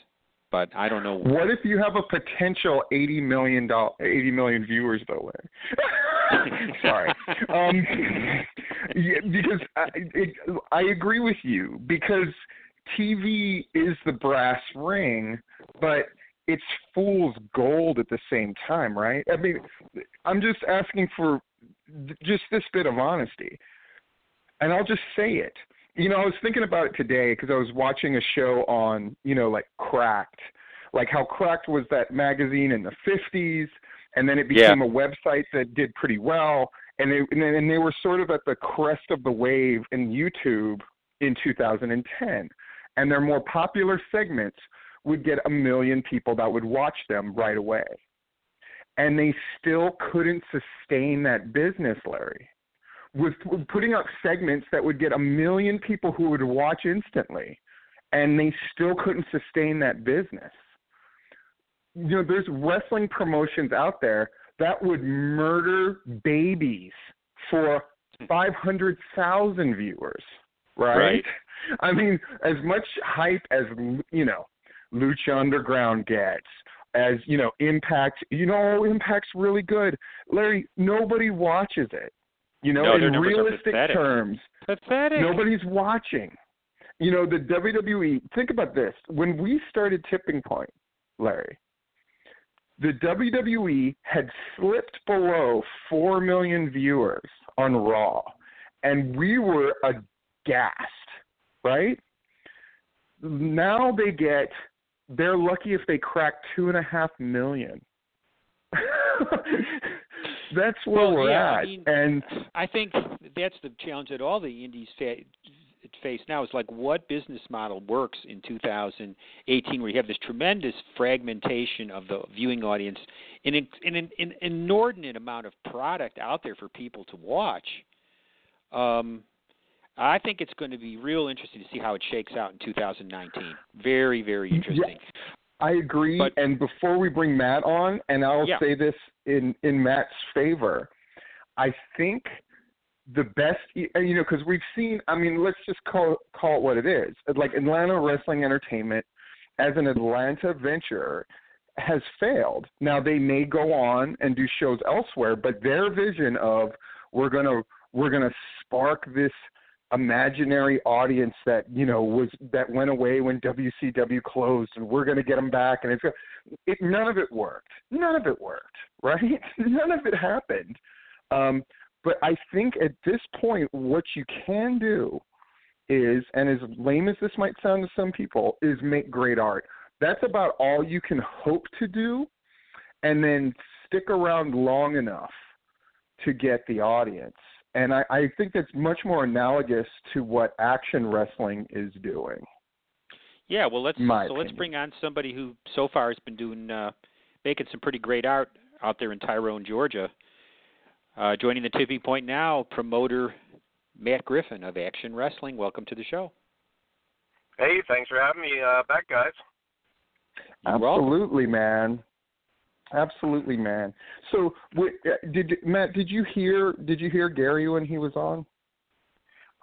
But I don't know. What if you have a potential eighty million dollar, eighty million viewers though, Larry? (laughs) (laughs) Sorry, um, yeah, because I, it, I agree with you because TV is the brass ring, but it's fool's gold at the same time, right? I mean, I'm just asking for just this bit of honesty, and I'll just say it. You know, I was thinking about it today because I was watching a show on, you know, like Cracked, like how Cracked was that magazine in the 50s, and then it Yeah. became a website that did pretty well, and they and, they were sort of at the crest of the wave in YouTube in 2010, and their more popular segments would get a million people that would watch them right away. and they still couldn't sustain that business, Larry. With, with putting up segments that would get a million people who would watch instantly, and they still couldn't sustain that business. You know, there's wrestling promotions out there that would murder babies for 500,000 viewers, right? Right. (laughs) I mean, as much hype as you know, Lucha Underground gets, as you know, Impact. You know, Impact's really good. Larry, nobody watches it. You know, No, in realistic pathetic. terms, Pathetic. nobody's watching. You know, the WWE. Think about this: when we started Tipping Point, Larry, the WWE had slipped below four million viewers on Raw, and we were aghast, right? Now they get, they're lucky if they crack two and a half million. (laughs) That's where Well, we're yeah, I at, mean, and I think that's the challenge that all the indies face now is like what business model works in 2018 where you have this tremendous fragmentation of the viewing audience and in, in an inordinate amount of product out there for people to watch. Um, I think it's going to be real interesting to see how it shakes out in 2019. Very, very interesting. Yeah, I agree. But- and before we bring Matt on, and I'll Yeah. say this in in Matt's favor, I think the best, you know, because we've seen. I mean, let's just call call it what it is. Like Atlanta Wrestling Entertainment, as an Atlanta venture, has failed. Now they may go on and do shows elsewhere, but their vision of we're gonna we're gonna spark this imaginary audience that you know was that went away when WCW closed, and we're going to get them back. And it's it, none of it worked. None of it worked. (laughs) Right? None of it happened. Um, but I think at this point, what you can do is, and as lame as this might sound to some people, is make great art. That's about all you can hope to do, and then stick around long enough to get the audience. And I, I think that's much more analogous to what action wrestling is doing. Yeah, well, let's My so let's bring on somebody who so far has been doing uh, making some pretty great art out there in Tyrone, Georgia. Uh, joining the tipping point now, promoter Matt Griffin of Action Wrestling. Welcome to the show. Hey, thanks for having me uh, back, guys. You're welcome. Absolutely, man. Absolutely, man. So, wait, uh, did Matt? Did you hear? Did you hear Gary when he was on?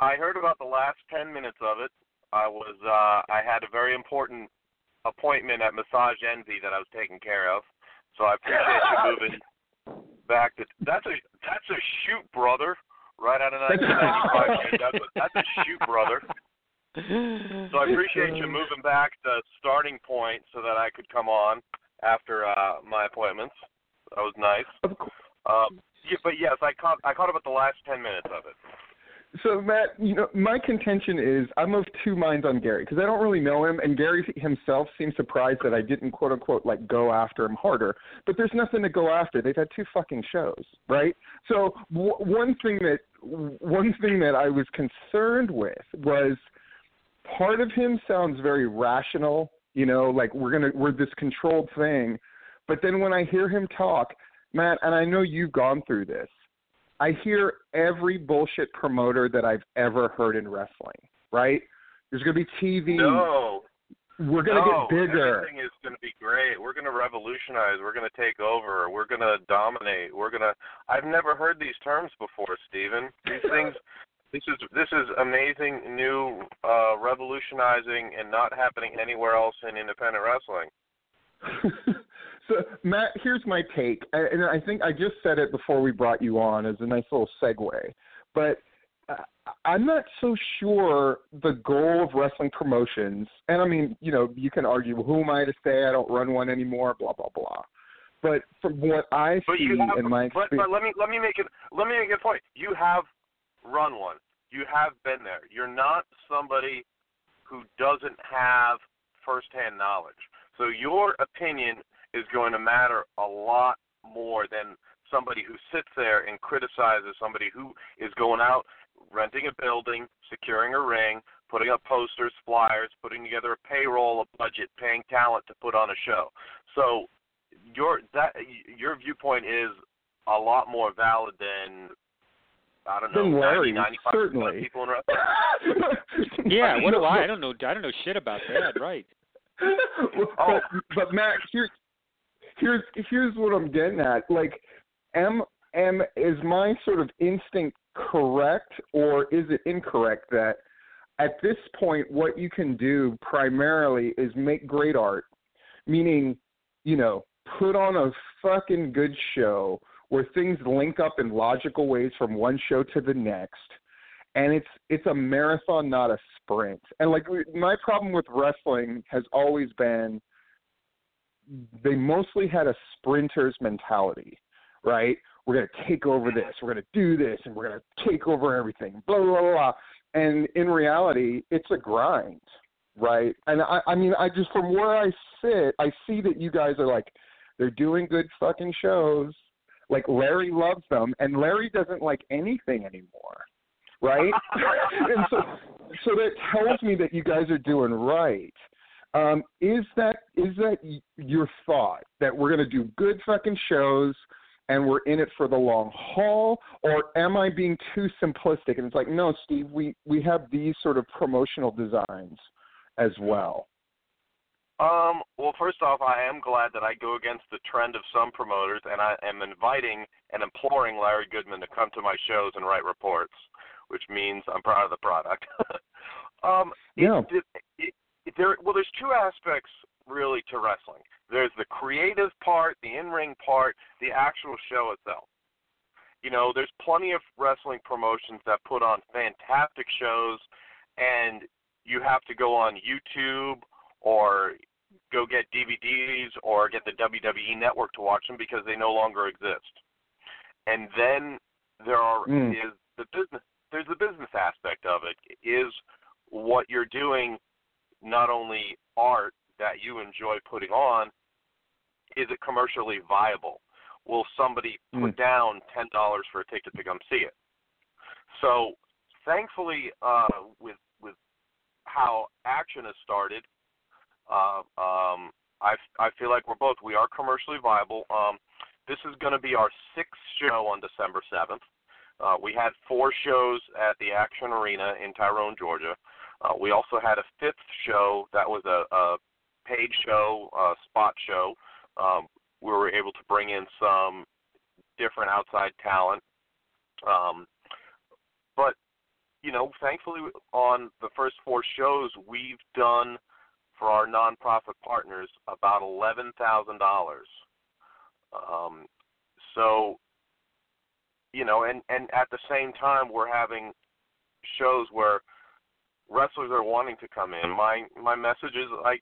I heard about the last ten minutes of it. I was uh, I had a very important appointment at Massage Envy that I was taking care of. So I appreciate you (laughs) moving back to that's a that's a shoot, brother. Right out of 1995. that's, a, that's a shoot, brother. So I appreciate you (laughs) moving back the starting point so that I could come on after uh, my appointments. That was nice. Of course. Um, yeah, but yes, I caught I caught about the last ten minutes of it. So Matt, you know, my contention is I'm of two minds on Gary because I don't really know him, and Gary himself seems surprised that I didn't quote unquote like go after him harder. But there's nothing to go after. They've had two fucking shows, right? So w- one thing that one thing that I was concerned with was part of him sounds very rational, you know, like we're gonna we're this controlled thing. But then when I hear him talk, Matt, and I know you've gone through this, I hear every bullshit promoter that I've ever heard in wrestling, right? There's gonna be TV. No, We're gonna no, get bigger. Everything is going to be great. We're going to revolutionize. We're going to take over. We're going to dominate. We're going to. I've never heard these terms before, Stephen. These things. (laughs) This is this is amazing, new, uh, revolutionizing, and not happening anywhere else in independent wrestling. (laughs) so Matt, here's my take, I- and I think I just said it before we brought you on as a nice little segue, but uh, I'm not so sure the goal of wrestling promotions, and I mean, you know, you can argue, well, who am I to say I don't run one anymore, blah blah blah. But from what I But see have. in my but, experience, but let me let me make it let me make a point. You have run one. You have been there. You're not somebody who doesn't have firsthand knowledge. So your opinion is going to matter a lot more than somebody who sits there and criticizes somebody who is going out renting a building, securing a ring, putting up posters, flyers, putting together a payroll, a budget, paying talent to put on a show. So your that your viewpoint is a lot more valid than I don't know Than Larry, 90, 95 certainly. people in wrestling. (laughs) Yeah, what do I? I don't know. I don't know shit about that. Right. (laughs) but, but Matt, here, here's here's what I'm getting at. Like, am am is my sort of instinct correct, or is it incorrect that at this point what you can do primarily is make great art, meaning, you know, put on a fucking good show where things link up in logical ways from one show to the next and it's it's a marathon not a sprint and like my problem with wrestling has always been they mostly had a sprinter's mentality right we're going to take over this we're going to do this and we're going to take over everything blah blah blah blah and in reality it's a grind right and i i mean i just from where i sit i see that you guys are like they're doing good fucking shows like larry loves them and larry doesn't like anything anymore right? (laughs) (laughs) and so, so that tells me that you guys are doing right. Um, is that is that y- your thought that we're going to do good fucking shows and we're in it for the long haul, or am I being too simplistic? And it's like, no, Steve, we we have these sort of promotional designs as well. Um, well, first off, I am glad that I go against the trend of some promoters, and I am inviting and imploring Larry Goodman to come to my shows and write reports, which means I'm proud of the product. (laughs) um, Yeah. It, it, there, well, there's two aspects really to wrestling. There's the creative part, the in-ring part, the actual show itself. You know, there's plenty of wrestling promotions that put on fantastic shows, and you have to go on YouTube or go get DVDs or get the WWE network to watch them because they no longer exist. And then there are Mm. is the business there's the business aspect of it. Is what you're doing not only art that you enjoy putting on, is it commercially viable? Will somebody put down ten dollars for a ticket to come see it? So thankfully, uh, with with how action has started, uh, um, I I feel like we're both we are commercially viable. Um, this is going to be our sixth show on December seventh. Uh, we had four shows at the Action Arena in Tyrone, Georgia. Uh, we also had a fifth show that was a, a paid show, a spot show. Um, we were able to bring in some different outside talent. Um, but you know, thankfully, on the first four shows, we've done for our nonprofit partners about eleven thousand dollars. Um, so, you know, and and at the same time, we're having shows where wrestlers are wanting to come in. My my messages, I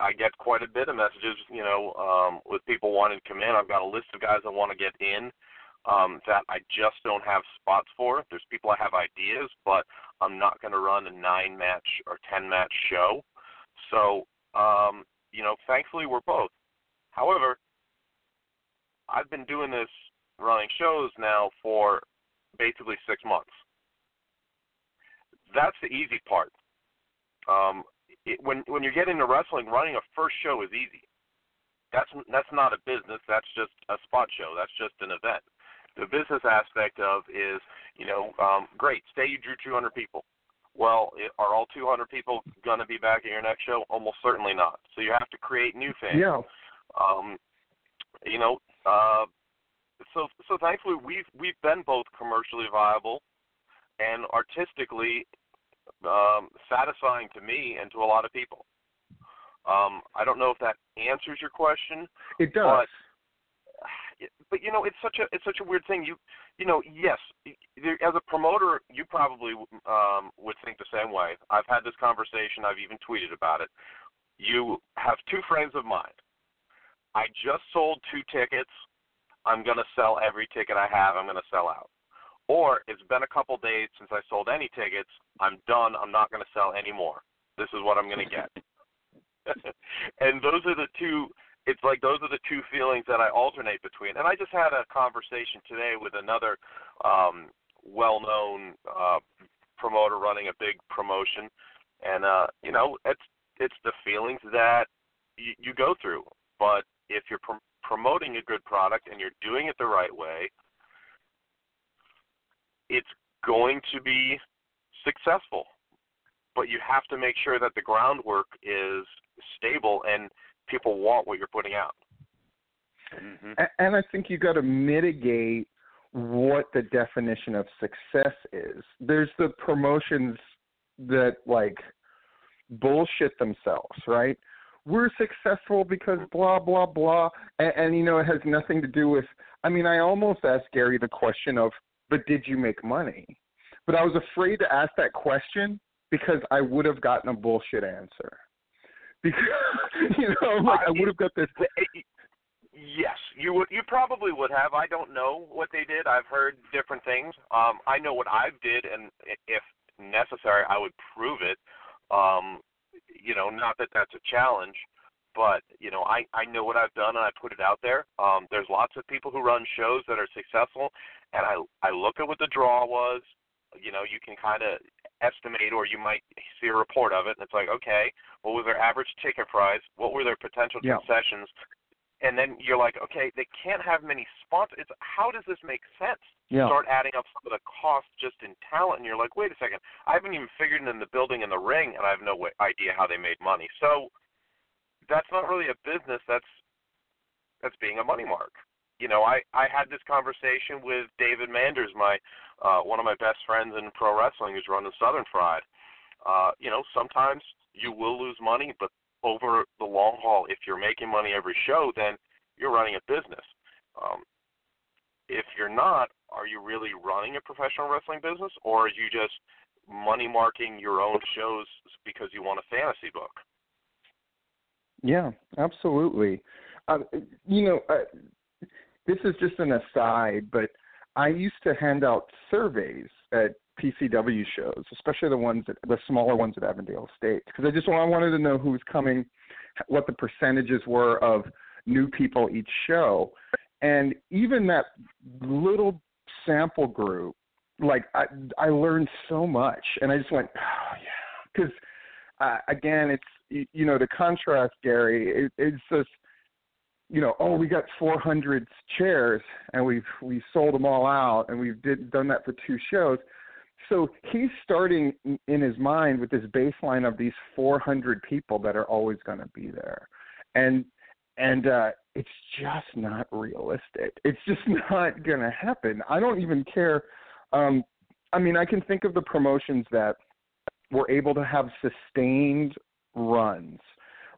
I get quite a bit of messages, you know, um, with people wanting to come in. I've got a list of guys that want to get in um, that I just don't have spots for. There's people I have ideas, but I'm not going to run a nine match or ten match show. So, um, you know, thankfully we're both. However, I've been doing this running shows now for basically six months. That's the easy part. Um, it, when when you get into wrestling, running a first show is easy. That's that's not a business. That's just a spot show. That's just an event. The business aspect of is, you know, um, great. Say you drew 200 people. Well, it, are all 200 people going to be back at your next show? Almost certainly not. So you have to create new fans. Yeah. Um, you know, uh, so so thankfully we've we've been both commercially viable and artistically um, satisfying to me and to a lot of people. Um, I don't know if that answers your question. It does. But, but you know, it's such a it's such a weird thing. You you know, yes, as a promoter, you probably um, would think the same way. I've had this conversation. I've even tweeted about it. You have two friends of mine. I just sold two tickets. I'm going to sell every ticket I have. I'm going to sell out. Or it's been a couple days since I sold any tickets. I'm done. I'm not going to sell any more. This is what I'm going to get. (laughs) and those are the two it's like those are the two feelings that I alternate between. And I just had a conversation today with another um well-known uh promoter running a big promotion and uh you know it's it's the feelings that you, you go through. But if you're prom- promoting a good product and you're doing it the right way, it's going to be successful. But you have to make sure that the groundwork is stable and people want what you're putting out. Mm-hmm. And I think you got to mitigate what the definition of success is. There's the promotions that like bullshit themselves, right? We're successful because blah blah blah, and, and you know it has nothing to do with. I mean, I almost asked Gary the question of, but did you make money? But I was afraid to ask that question because I would have gotten a bullshit answer. Because (laughs) you know, like I would have got this. Yes, you would. You probably would have. I don't know what they did. I've heard different things. Um, I know what I did, and if necessary, I would prove it. Um, you know, not that that's a challenge, but you know, I I know what I've done, and I put it out there. Um, there's lots of people who run shows that are successful, and I I look at what the draw was. You know, you can kind of estimate, or you might see a report of it, and it's like, okay, what was their average ticket price? What were their potential Yeah. concessions? and then you're like, okay, they can't have many sponsors. It's how does this make sense? Yeah. Start adding up some of the costs just in talent, and you're like, wait a second, I haven't even figured in the building and the ring, and I have no way, idea how they made money. So that's not really a business. That's that's being a money mark. You know, I I had this conversation with David Manders, my uh, one of my best friends in pro wrestling, who's running Southern Fried. Uh, you know, sometimes you will lose money, but over the long haul, if you're making money every show, then you're running a business. Um, if you're not, are you really running a professional wrestling business, or are you just money marking your own shows because you want a fantasy book? Yeah, absolutely. Uh, you know, uh, this is just an aside, but I used to hand out surveys at PCW shows, especially the ones that the smaller ones at Avondale Estates, because I just I wanted to know who was coming, what the percentages were of new people each show, and even that little sample group, like I I learned so much, and I just went, (sighs) oh yeah, because uh, again, it's you, know the contrast, Gary. It, it's just you know, oh, we got 400 chairs and we've we sold them all out, and we've did done that for two shows. So he's starting in his mind with this baseline of these 400 people that are always going to be there, and and uh, it's just not realistic. It's just (laughs) not going to happen. I don't even care. Um, I mean, I can think of the promotions that were able to have sustained runs,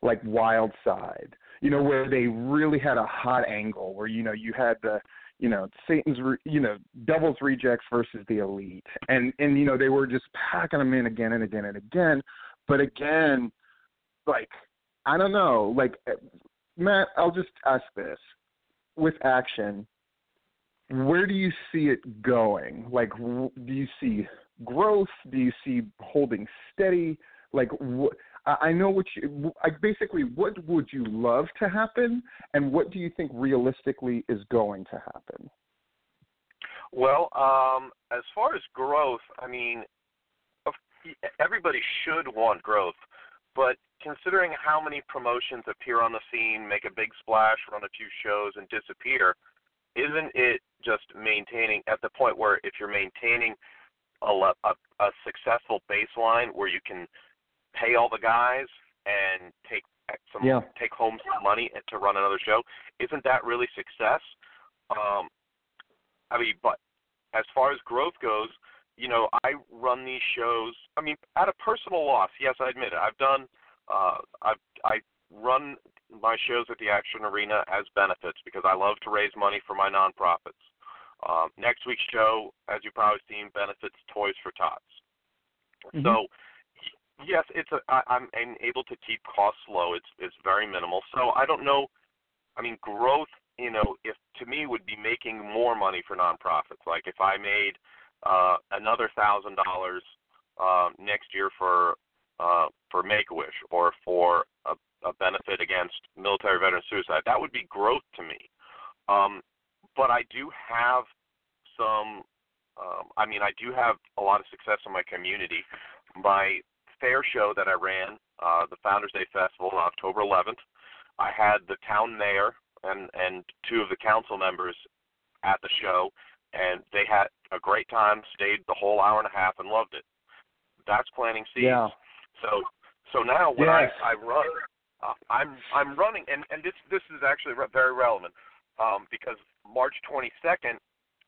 like Wild Side, you know, where they really had a hot angle, where you know you had the you know Satan's re, you know Devil's Rejects versus the Elite, and and you know they were just packing them in again and again and again, but again, like I don't know, like eh, Matt, I'll just ask this with action. Where do you see it going? Like, do you see growth? Do you see holding steady? Like, wh- I know what you. Basically, what would you love to happen, and what do you think realistically is going to happen? Well, um, as far as growth, I mean, everybody should want growth, but considering how many promotions appear on the scene, make a big splash, run a few shows, and disappear, isn't it just maintaining at the point where if you're maintaining a, a, a successful baseline where you can pay all the guys and take some Yeah. take home some money to run another show, isn't that really success? Um, I mean, but as far as growth goes, you know, I run these shows. I mean, at a personal loss, yes, I admit it. I've done, uh, I've I run my shows at the Action Arena as benefits because I love to raise money for my nonprofits. Um, next week's show, as you've probably seen, benefits Toys for Tots. Mhm. So, yes, it's a. I, I'm, I'm able to keep costs low. It's it's very minimal. So I don't know. I mean, growth. You know, if to me would be making more money for nonprofits. Like if I made uh, another thousand dollars uh, next year for uh, for Make a Wish or for a, a benefit against military veteran suicide, that would be growth to me. Um, but I do have some. Um, I mean, I do have a lot of success in my community. My fair show that I ran, uh, the Founders Day Festival on October 11th, I had the town mayor and and two of the council members at the show, and they had a great time, stayed the whole hour and a half, and loved it. That's planting seeds. Yeah. So so now when Yes. I I run, uh, I'm I'm running, and and this this is actually re- very relevant um, because March 22nd,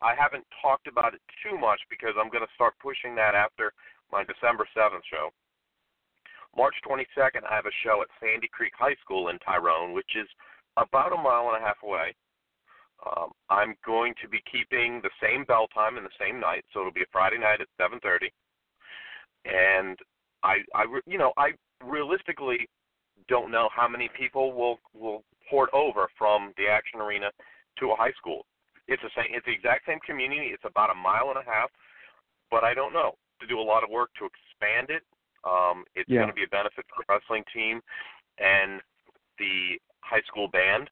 I haven't talked about it too much because I'm going to start pushing that after my December 7th show. March 22nd, I have a show at Sandy Creek High School in Tyrone, which is about a mile and a half away. Um, I'm going to be keeping the same bell time and the same night, so it'll be a Friday night at 7:30. And I, I, you know, I realistically don't know how many people will will port over from the Action Arena to a high school. It's the same. It's the exact same community. It's about a mile and a half, but I don't know. To do a lot of work to expand it. Um, it's Yeah. going to be a benefit for the wrestling team and the high school band.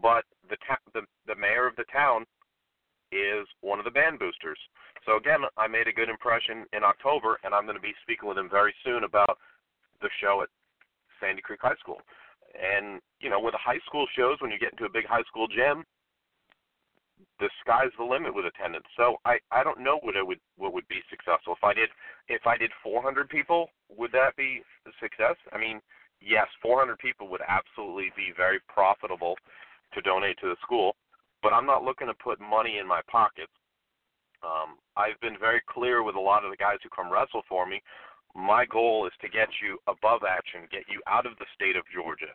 But the ta- the the mayor of the town is one of the band boosters. So again, I made a good impression in October, and I'm going to be speaking with him very soon about the show at Sandy Creek High School. And you know, with the high school shows, when you get into a big high school gym, the sky's the limit with attendance. So I I don't know what it would what would be successful. If I did if I did 400 people, would that be a success? I mean, yes, 400 people would absolutely be very profitable to donate to the school, but I'm not looking to put money in my pockets. Um, I've been very clear with a lot of the guys who come wrestle for me. My goal is to get you above action, get you out of the state of Georgia,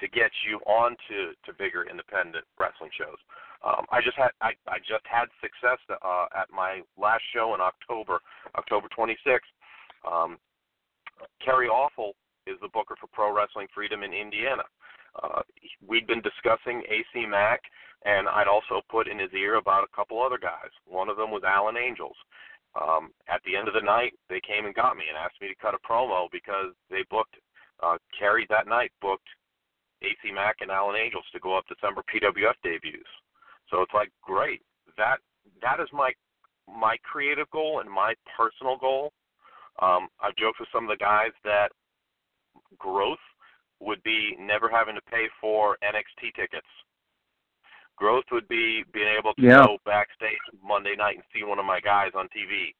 to get you on to, to bigger independent wrestling shows. Um, I just had I, I just had success uh, at my last show in October, October 26th. Um, Kerry Awful is the booker for Pro Wrestling Freedom in Indiana. Uh, we'd been discussing AC Mack, and I'd also put in his ear about a couple other guys. One of them was Alan Angels. Um, at the end of the night, they came and got me and asked me to cut a promo because they booked uh, Kerry that night booked AC Mack and Alan Angels to go up December PWF debuts. So it's like great. That that is my my creative goal and my personal goal. Um, I've joked with some of the guys that growth would be never having to pay for NXT tickets. Growth would be being able to Yeah. go backstage Monday night and see one of my guys on TV,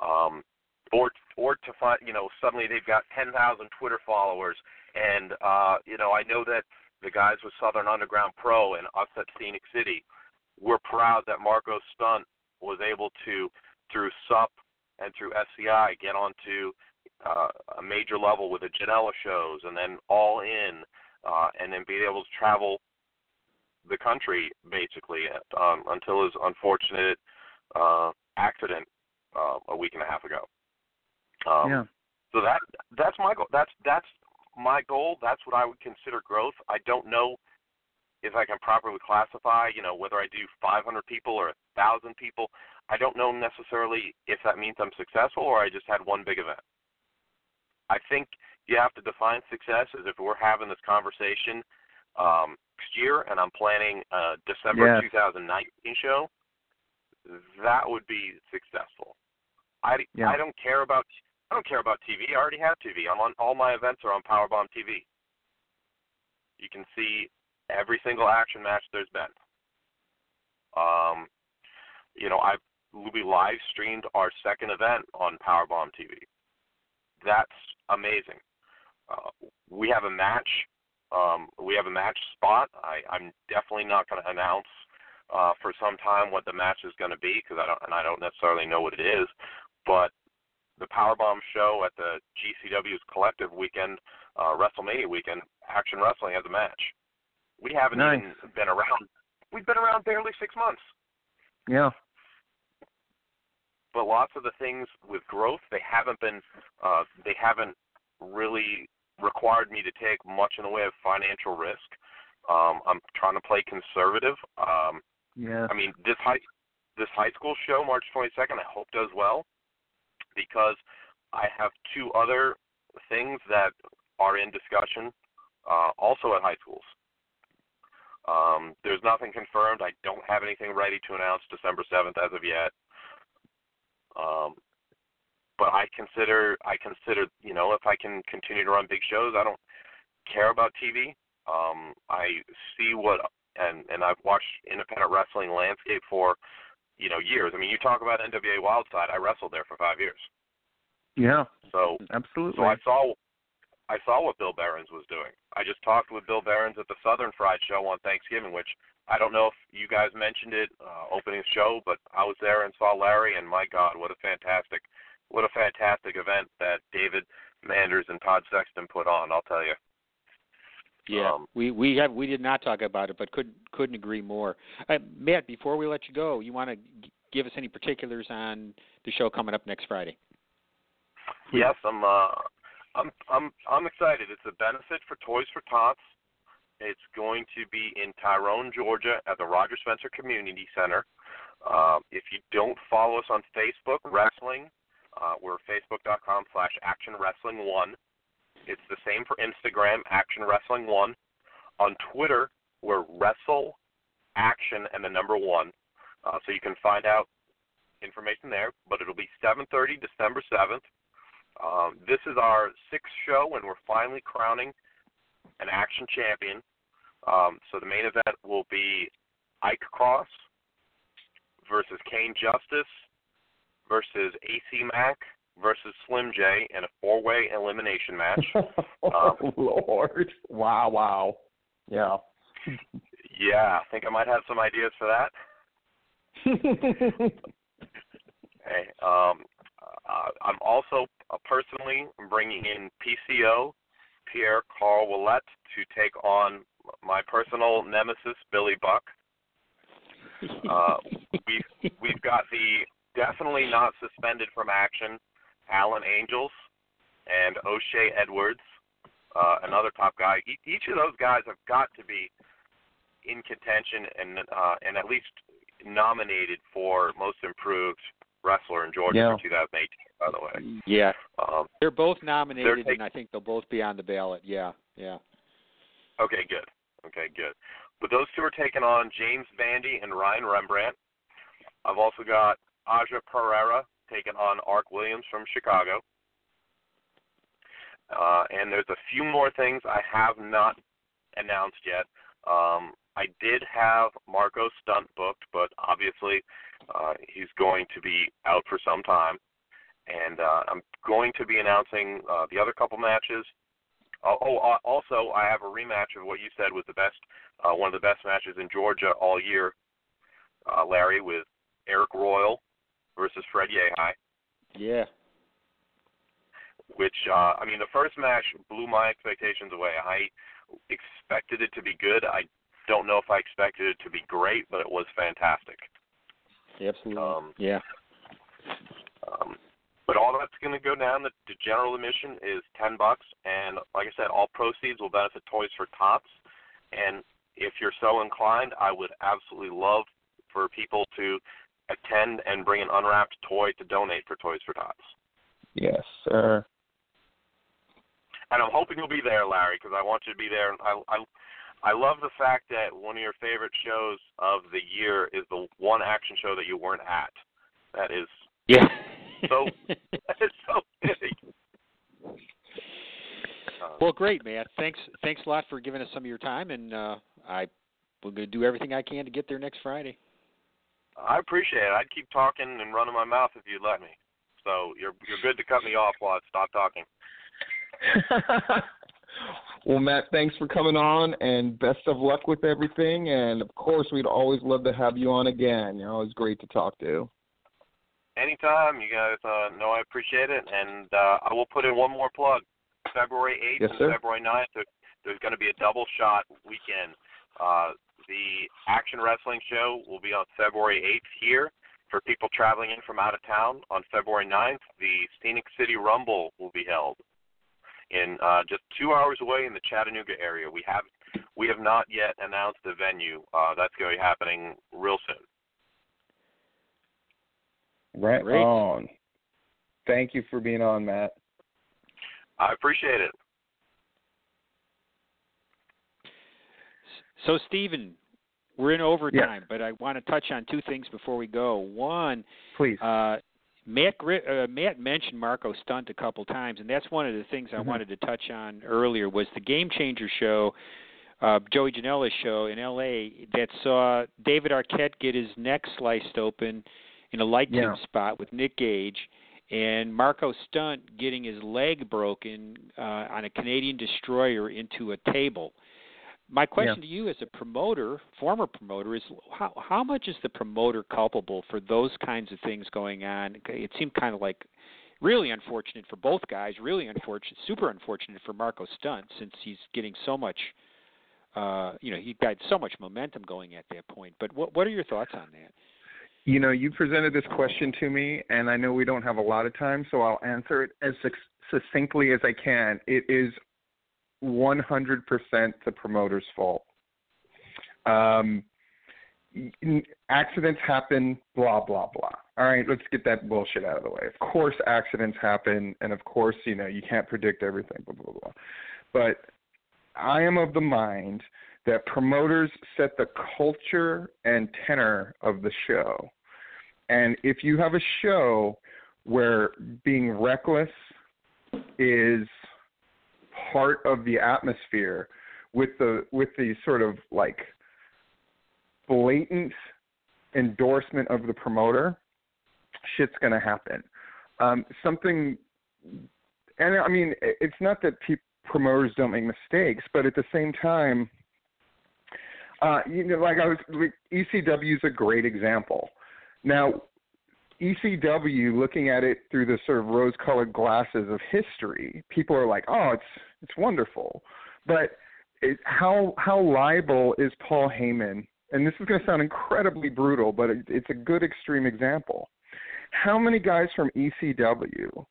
um, or or to find you know suddenly they've got ten thousand Twitter followers, and uh, you know I know that the guys with Southern Underground Pro and us at Scenic City, we're proud that Marco Stunt was able to through SUP and through SCI get onto uh, a major level with the Janela shows, and then All In, uh, and then being able to travel the country basically um, until his unfortunate uh, accident uh, a week and a half ago. Um, yeah. So that that's my goal. That's that's my goal. That's what I would consider growth. I don't know if I can properly classify, you know, whether I do 500 people or a thousand people. I don't know necessarily if that means I'm successful or I just had one big event. I think you have to define success as if we're having this conversation um, next year and I'm planning a December Yes. 2019 show. That would be successful. I Yeah. I don't care about I don't care about TV. I already have TV. I'm on all my events are on Powerbomb TV. You can see every single action match there's been. Um, you know, I've we live streamed our second event on Powerbomb TV. That's amazing. Uh, we have a match. Um, we have a match spot. I, I'm definitely not going to announce uh, for some time what the match is going to be because I don't and I don't necessarily know what it is. But the Powerbomb show at the GCW's Collective Weekend, uh, WrestleMania Weekend, Action Wrestling has a match. We haven't Nice. even been around. We've been around barely six months. Yeah. but lots of the things with growth they haven't been uh they haven't really required me to take much in the way of financial risk um i'm trying to play conservative um Yeah. i mean this high this high school show march 22nd i hope does well because i have two other things that are in discussion uh also at high schools um there's nothing confirmed i don't have anything ready to announce december 7th as of yet um, but I consider I consider you know if I can continue to run big shows, I don't care about TV. Um, I see what and and I've watched independent wrestling landscape for you know years. I mean, you talk about NWA Wildside. I wrestled there for five years. Yeah, So absolutely. so I saw I saw what Bill Behrens was doing. I just talked with Bill Behrens at the Southern Fried Show on Thanksgiving, which I don't know if you guys mentioned it uh, opening the show, but I was there and saw Larry, and my God, what a fantastic, what a fantastic event that David Manders and Todd Sexton put on. I'll tell you. Yeah, Um, we we have we did not talk about it, but couldn't couldn't agree more. Uh, Matt, before we let you go, you want to g- give us any particulars on the show coming up next Friday? Yes, I'm. Uh, I'm. I'm. I'm excited. It's a benefit for Toys for Tots. It's going to be in Tyrone, Georgia, at the Roger Spencer Community Center. Uh, if you don't follow us on Facebook, wrestling, uh, we're facebook.com slash Action Wrestling One. It's the same for Instagram, Action Wrestling One. On Twitter, we're Wrestle Action and the number one. Uh, so you can find out information there. But it'll be 7:30, December 7th. Um, this is our sixth show, and we're finally crowning an action champion. Um, so the main event will be Ike Cross versus Kane Justice versus AC Mack versus Slim J in a four-way elimination match. oh (laughs) (laughs) Lord! Wow! Wow! Yeah. yeah, I think I might have some ideas for that. (laughs) Hey, um, uh, I'm also uh, personally bringing in PCO Pierre Carl Ouellet to take on my personal nemesis Billy Buck. (laughs) Uh, we've we've got the definitely not suspended from action Alan Angels and O'Shea Edwards, uh, another top guy. E- each of those guys have got to be in contention and uh, and at least nominated for most improved wrestler in Georgia Yeah. for 2018. By the way, Yeah, um, they're both nominated, taking- and I think they'll both be on the ballot. Yeah, yeah. Okay, good. Okay, good. But those two are taking on James Bandy and Ryan Rembrandt. I've also got Aja Pereira taking on Ark Williams from Chicago. Uh, and there's a few more things I have not announced yet. Um, I did have Marco Stunt booked, but obviously uh, he's going to be out for some time. And uh, I'm going to be announcing uh, the other couple matches Oh, oh, uh, also, I have a rematch of what you said was the best, uh, one of the best matches in Georgia all year, uh, Larry, with Eric Royal versus Fred Yehi, Yeah. which, uh, I mean, the first match blew my expectations away. I expected it to be good. I don't know if I expected it to be great, but it was fantastic. Absolutely. Um, yeah. Um, but all that's going to go down. The, the general admission is ten bucks, and like I said, all proceeds will benefit Toys for Tots. And if you're so inclined, I would absolutely love for people to attend and bring an unwrapped toy to donate for Toys for Tots. yes, sir. And I'm hoping you'll be there, Larry, because I want you to be there. And I, I I love the fact that one of your favorite shows of the year is the one action show that you weren't at. That is Yeah. (laughs) so (laughs) that is so big. Uh, well, great, Matt. Thanks. Thanks a lot for giving us some of your time, and uh, I will do everything I can to get there next Friday. I appreciate it. I'd keep talking and running my mouth if you'd let me. So you're you're good to cut me off while I stop talking. (laughs) well, Matt, thanks for coming on, and best of luck with everything. And of course, we'd always love to have you on again. You're always great to talk to. Anytime, you guys uh, know I appreciate it, and uh, I will put in one more plug. February 8th Yes, and sir. February 9th, there, there's going to be a double shot weekend. Uh, the Action Wrestling Show will be on February 8th here. For people traveling in from out of town, on February 9th, the Scenic City Rumble will be held in uh, just two hours away in the Chattanooga area. We have we have not yet announced the venue. Uh, that's going to be happening real soon. Right Great. on. Thank you for being on, Matt. I appreciate it. So, Stephen, we're in overtime, but I want to touch on two things before we go. One, Please. uh, Matt uh, Matt mentioned Marco Stunt a couple times, and that's one of the things I Mhm. wanted to touch on earlier was the Game Changer show uh, Joey Janela's show in L.A. that saw David Arquette get his neck sliced open in a light Yeah. spot with Nick Gage, and Marco Stunt getting his leg broken uh, on a Canadian destroyer into a table. My question to you, as a promoter, former promoter, is how how much is the promoter culpable for those kinds of things going on? It seemed kind of like really unfortunate for both guys. Really unfortunate, super unfortunate for Marco Stunt since he's getting so much. Uh, you know, he got so much momentum going at that point. But what what are your thoughts on that? You know, you presented this question to me, and I know we don't have a lot of time, so I'll answer it as succinctly as I can. It is 100% the promoter's fault. Um, accidents happen, blah, blah, blah. All right, let's get that bullshit out of the way. Of course, accidents happen, and of course, you know, you can't predict everything, blah, blah, blah. But I am of the mind that promoters set the culture and tenor of the show. And if you have a show where being reckless is part of the atmosphere with the with the sort of like blatant endorsement of the promoter, shit's going to happen. Um, something, and I mean, it's not that pe- promoters don't make mistakes, but at the same time, uh, you know, like I was, like, ECW is a great example. Now, ECW, looking at it through the sort of rose-colored glasses of history, people are like, "Oh, it's it's wonderful," but it, how how liable is Paul Heyman? And this is going to sound incredibly brutal, but it, it's a good extreme example. How many guys from ECW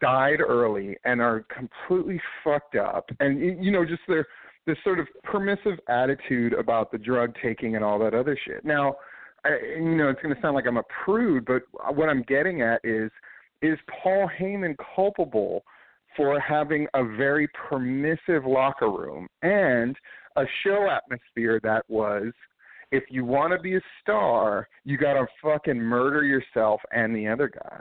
died early and are completely fucked up, and you know, just their this sort of permissive attitude about the drug taking and all that other shit. Now, I, you know, it's going to sound like I'm a prude, but what I'm getting at is, is Paul Heyman culpable for having a very permissive locker room and a show atmosphere that was, if you want to be a star, you got to fucking murder yourself and the other guy.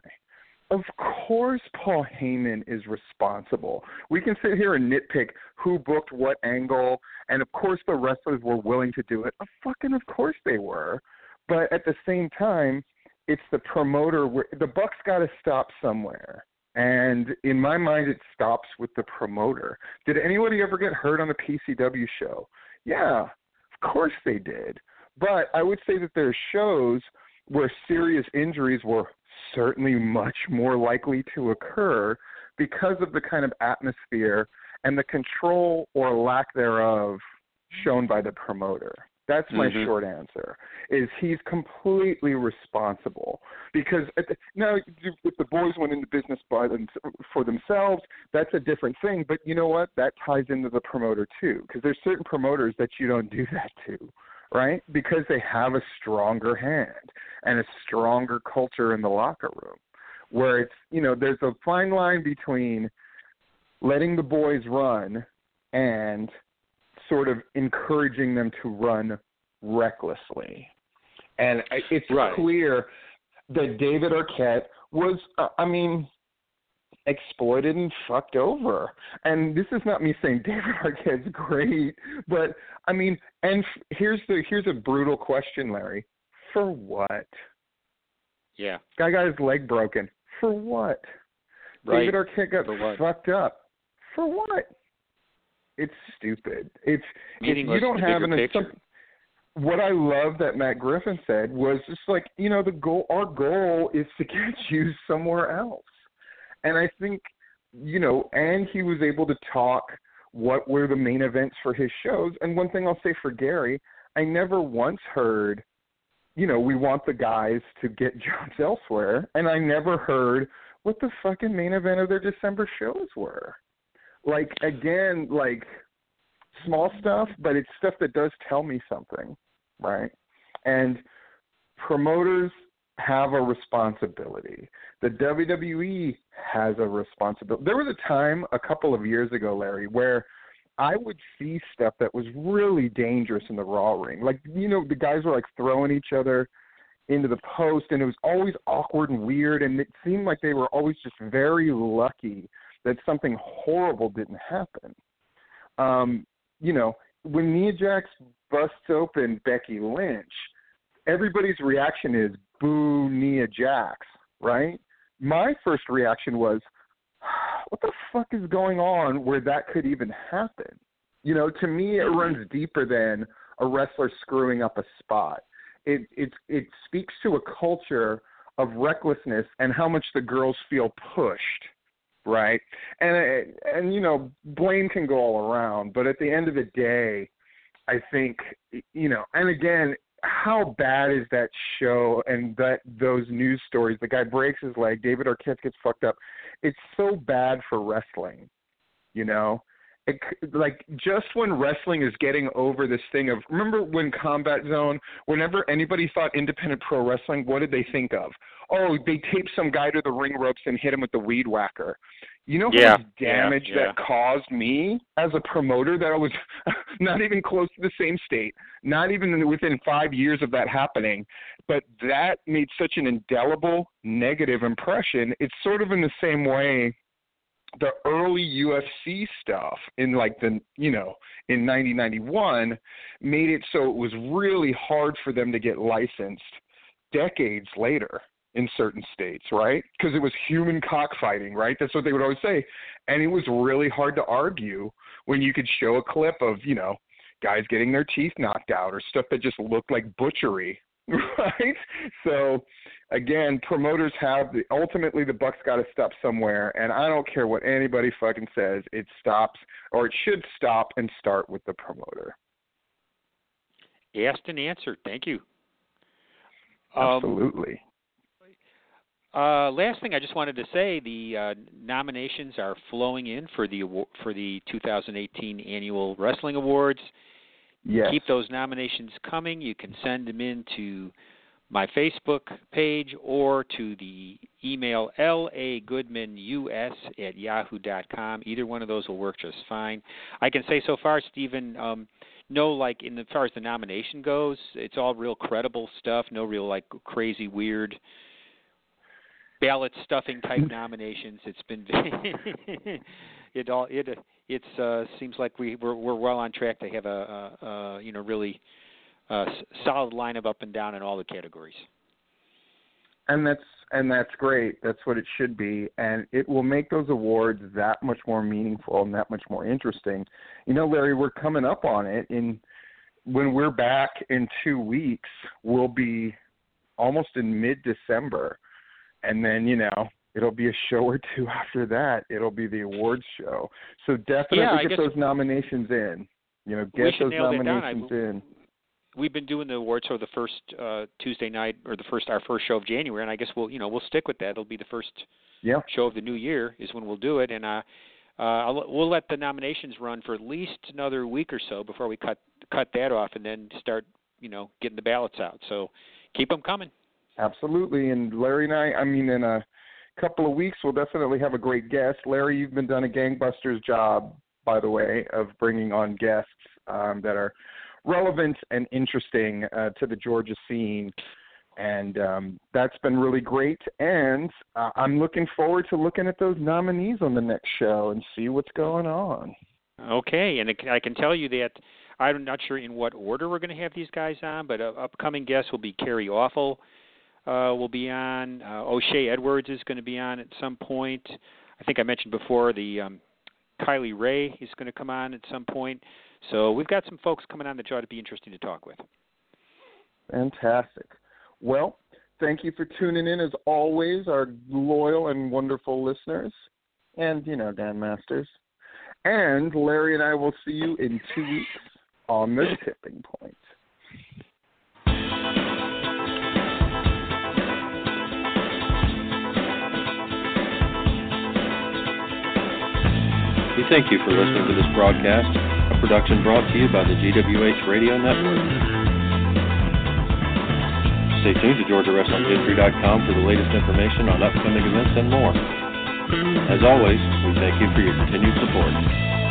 Of course, Paul Heyman is responsible. We can sit here and nitpick who booked what angle, and of course the wrestlers were willing to do it. Uh, fucking, of course they were. But at the same time, it's the promoter. Where, the buck's got to stop somewhere, and in my mind, it stops with the promoter. Did anybody ever get hurt on the PCW show? Yeah, of course they did. But I would say that there are shows where serious injuries were certainly much more likely to occur because of the kind of atmosphere and the control or lack thereof shown by the promoter. That's my Mhm. short answer. Is he's completely responsible because the, now if the boys went into business by them for themselves, that's a different thing. But you know what? That ties into the promoter too, because there's certain promoters that you don't do that to, right? Because they have a stronger hand and a stronger culture in the locker room, where it's you know there's a fine line between letting the boys run and sort of encouraging them to run recklessly. And I- it's Right. clear that David Arquette was, uh, I mean, exploited and fucked over. And this is not me saying (laughs) David Arquette's great, but I mean, and f- here's the here's a brutal question, Larry. For what? Yeah. Guy got his leg broken. For what? Right. David Arquette got fucked up. For what? It's stupid. It's Meaningless you don't have an picture. some- what I love that Matt Griffin said was just like, you know, the goal our goal is to (laughs) get you somewhere else. And I think, you know, and he was able to talk what were the main events for his shows. And one thing I'll say for Gary, I never once heard, you know, we want the guys to get (laughs) jobs elsewhere. And I never heard what the fucking main event of their December shows were. Like again, like small stuff, but it's stuff that does tell me something, right? And promoters have a responsibility. The WWE has a responsibility. There was a time a couple of years ago, Larry, where I would see stuff that was really dangerous in the Raw ring. Like, you know, the guys were like throwing each other into the post, and it was always awkward and weird, and it seemed like they were always just very lucky that something horrible didn't happen. Um, you know, when Nia Jax busts open Becky Lynch, everybody's reaction is boo Nia Jax, right? My first reaction was, (sighs) what the fuck is going on where that could even happen? You know, to me, it runs deeper than a wrestler screwing up a spot. It it it speaks to a culture of recklessness and how much the girls feel pushed, right? And and you know, blame can go all around, but at the end of the day, I think you know, and again, how bad is that show and that those news stories? The guy breaks his leg, David Arquette gets fucked up. It's so bad for wrestling, you know it, like just when wrestling is getting over this thing of remember when Combat Zone, whenever anybody thought independent pro wrestling, what did they think of? Oh, they taped some guy to the ring ropes and hit him with the weed whacker. You know how much damage yeah, yeah. that caused me as a promoter that I was (laughs) not even close to the same state, not even within five years of that happening, but that made such an indelible negative impression. It's sort of in the same way the early UFC stuff in like the you know in 1991 made it so it was really hard for them to get licensed decades later in certain states, right? Because it was human cockfighting, right? That's what they would always say, and it was really hard to argue when you could show a clip of you know guys getting their teeth knocked out or stuff that just looked like butchery, (laughs) right? So again, promoters have the ultimately the buck's got to stop somewhere, and I don't care what anybody fucking says. It stops, or it should stop and start with the promoter. Asked and answered. Thank you. Absolutely. Um, uh, last thing I just wanted to say: the uh, nominations are flowing in for the for the 2018 annual wrestling awards. Yes. Keep those nominations coming. You can send them in to my Facebook page or to the email lagoodmanus at yahoo.com. Either one of those will work just fine. I can say so far, Stephen, um, no, like in the, as far as the nomination goes, it's all real credible stuff. No real like crazy weird ballot stuffing type (laughs) nominations. It's been (laughs) it all it it's uh, seems like we we're, we're well on track to have a, a, a you know really uh, solid lineup up and down in all the categories. And that's and that's great. That's what it should be, and it will make those awards that much more meaningful and that much more interesting. You know, Larry, we're coming up on it. In when we're back in two weeks, we'll be almost in mid-December, and then you know it'll be a show or two (laughs) after that. It'll be the awards show. So definitely yeah, get those nominations in. You know, get those nominations in we've been doing the awards show the first uh, Tuesday night or the first our first show of January, and I guess we'll you know we'll stick with that. It'll be the first yeah. show of the new year is when we'll do it, and uh, uh, I'll, we'll let the nominations run for at least another week or so before we cut cut that off, and then start you know getting the ballots out. So keep them coming. Absolutely, and Larry and I, I mean, in a couple of weeks, we'll definitely have a great guest. Larry, you've been done a gangbusters job, by the way, of bringing on guests um, that are relevant and interesting uh, to the Georgia scene. And um, that's been really great. And uh, I'm looking forward to looking at those nominees on the next show and see what's going on. Okay, and I can tell you that I'm not sure in what order we're going to have these guys on, but uh, upcoming guests will be Kerry Awful, uh, will be on. Uh, O'Shea Edwards is going to be on at some point. I think I mentioned before the um, Kylie Rae is going to come on at some point. So we've got some folks coming on that ought to be interesting to talk with. Fantastic. Well, thank you for tuning in as always, our loyal and wonderful listeners. And, you know, Dan Masters. And Larry and I will see you in two weeks on the tipping point. We thank you for listening to this broadcast a production brought to you by the GWH Radio Network. Stay tuned to GeorgiaWrestlingHistory.com for the latest information on upcoming events and more. As always, we thank you for your continued support.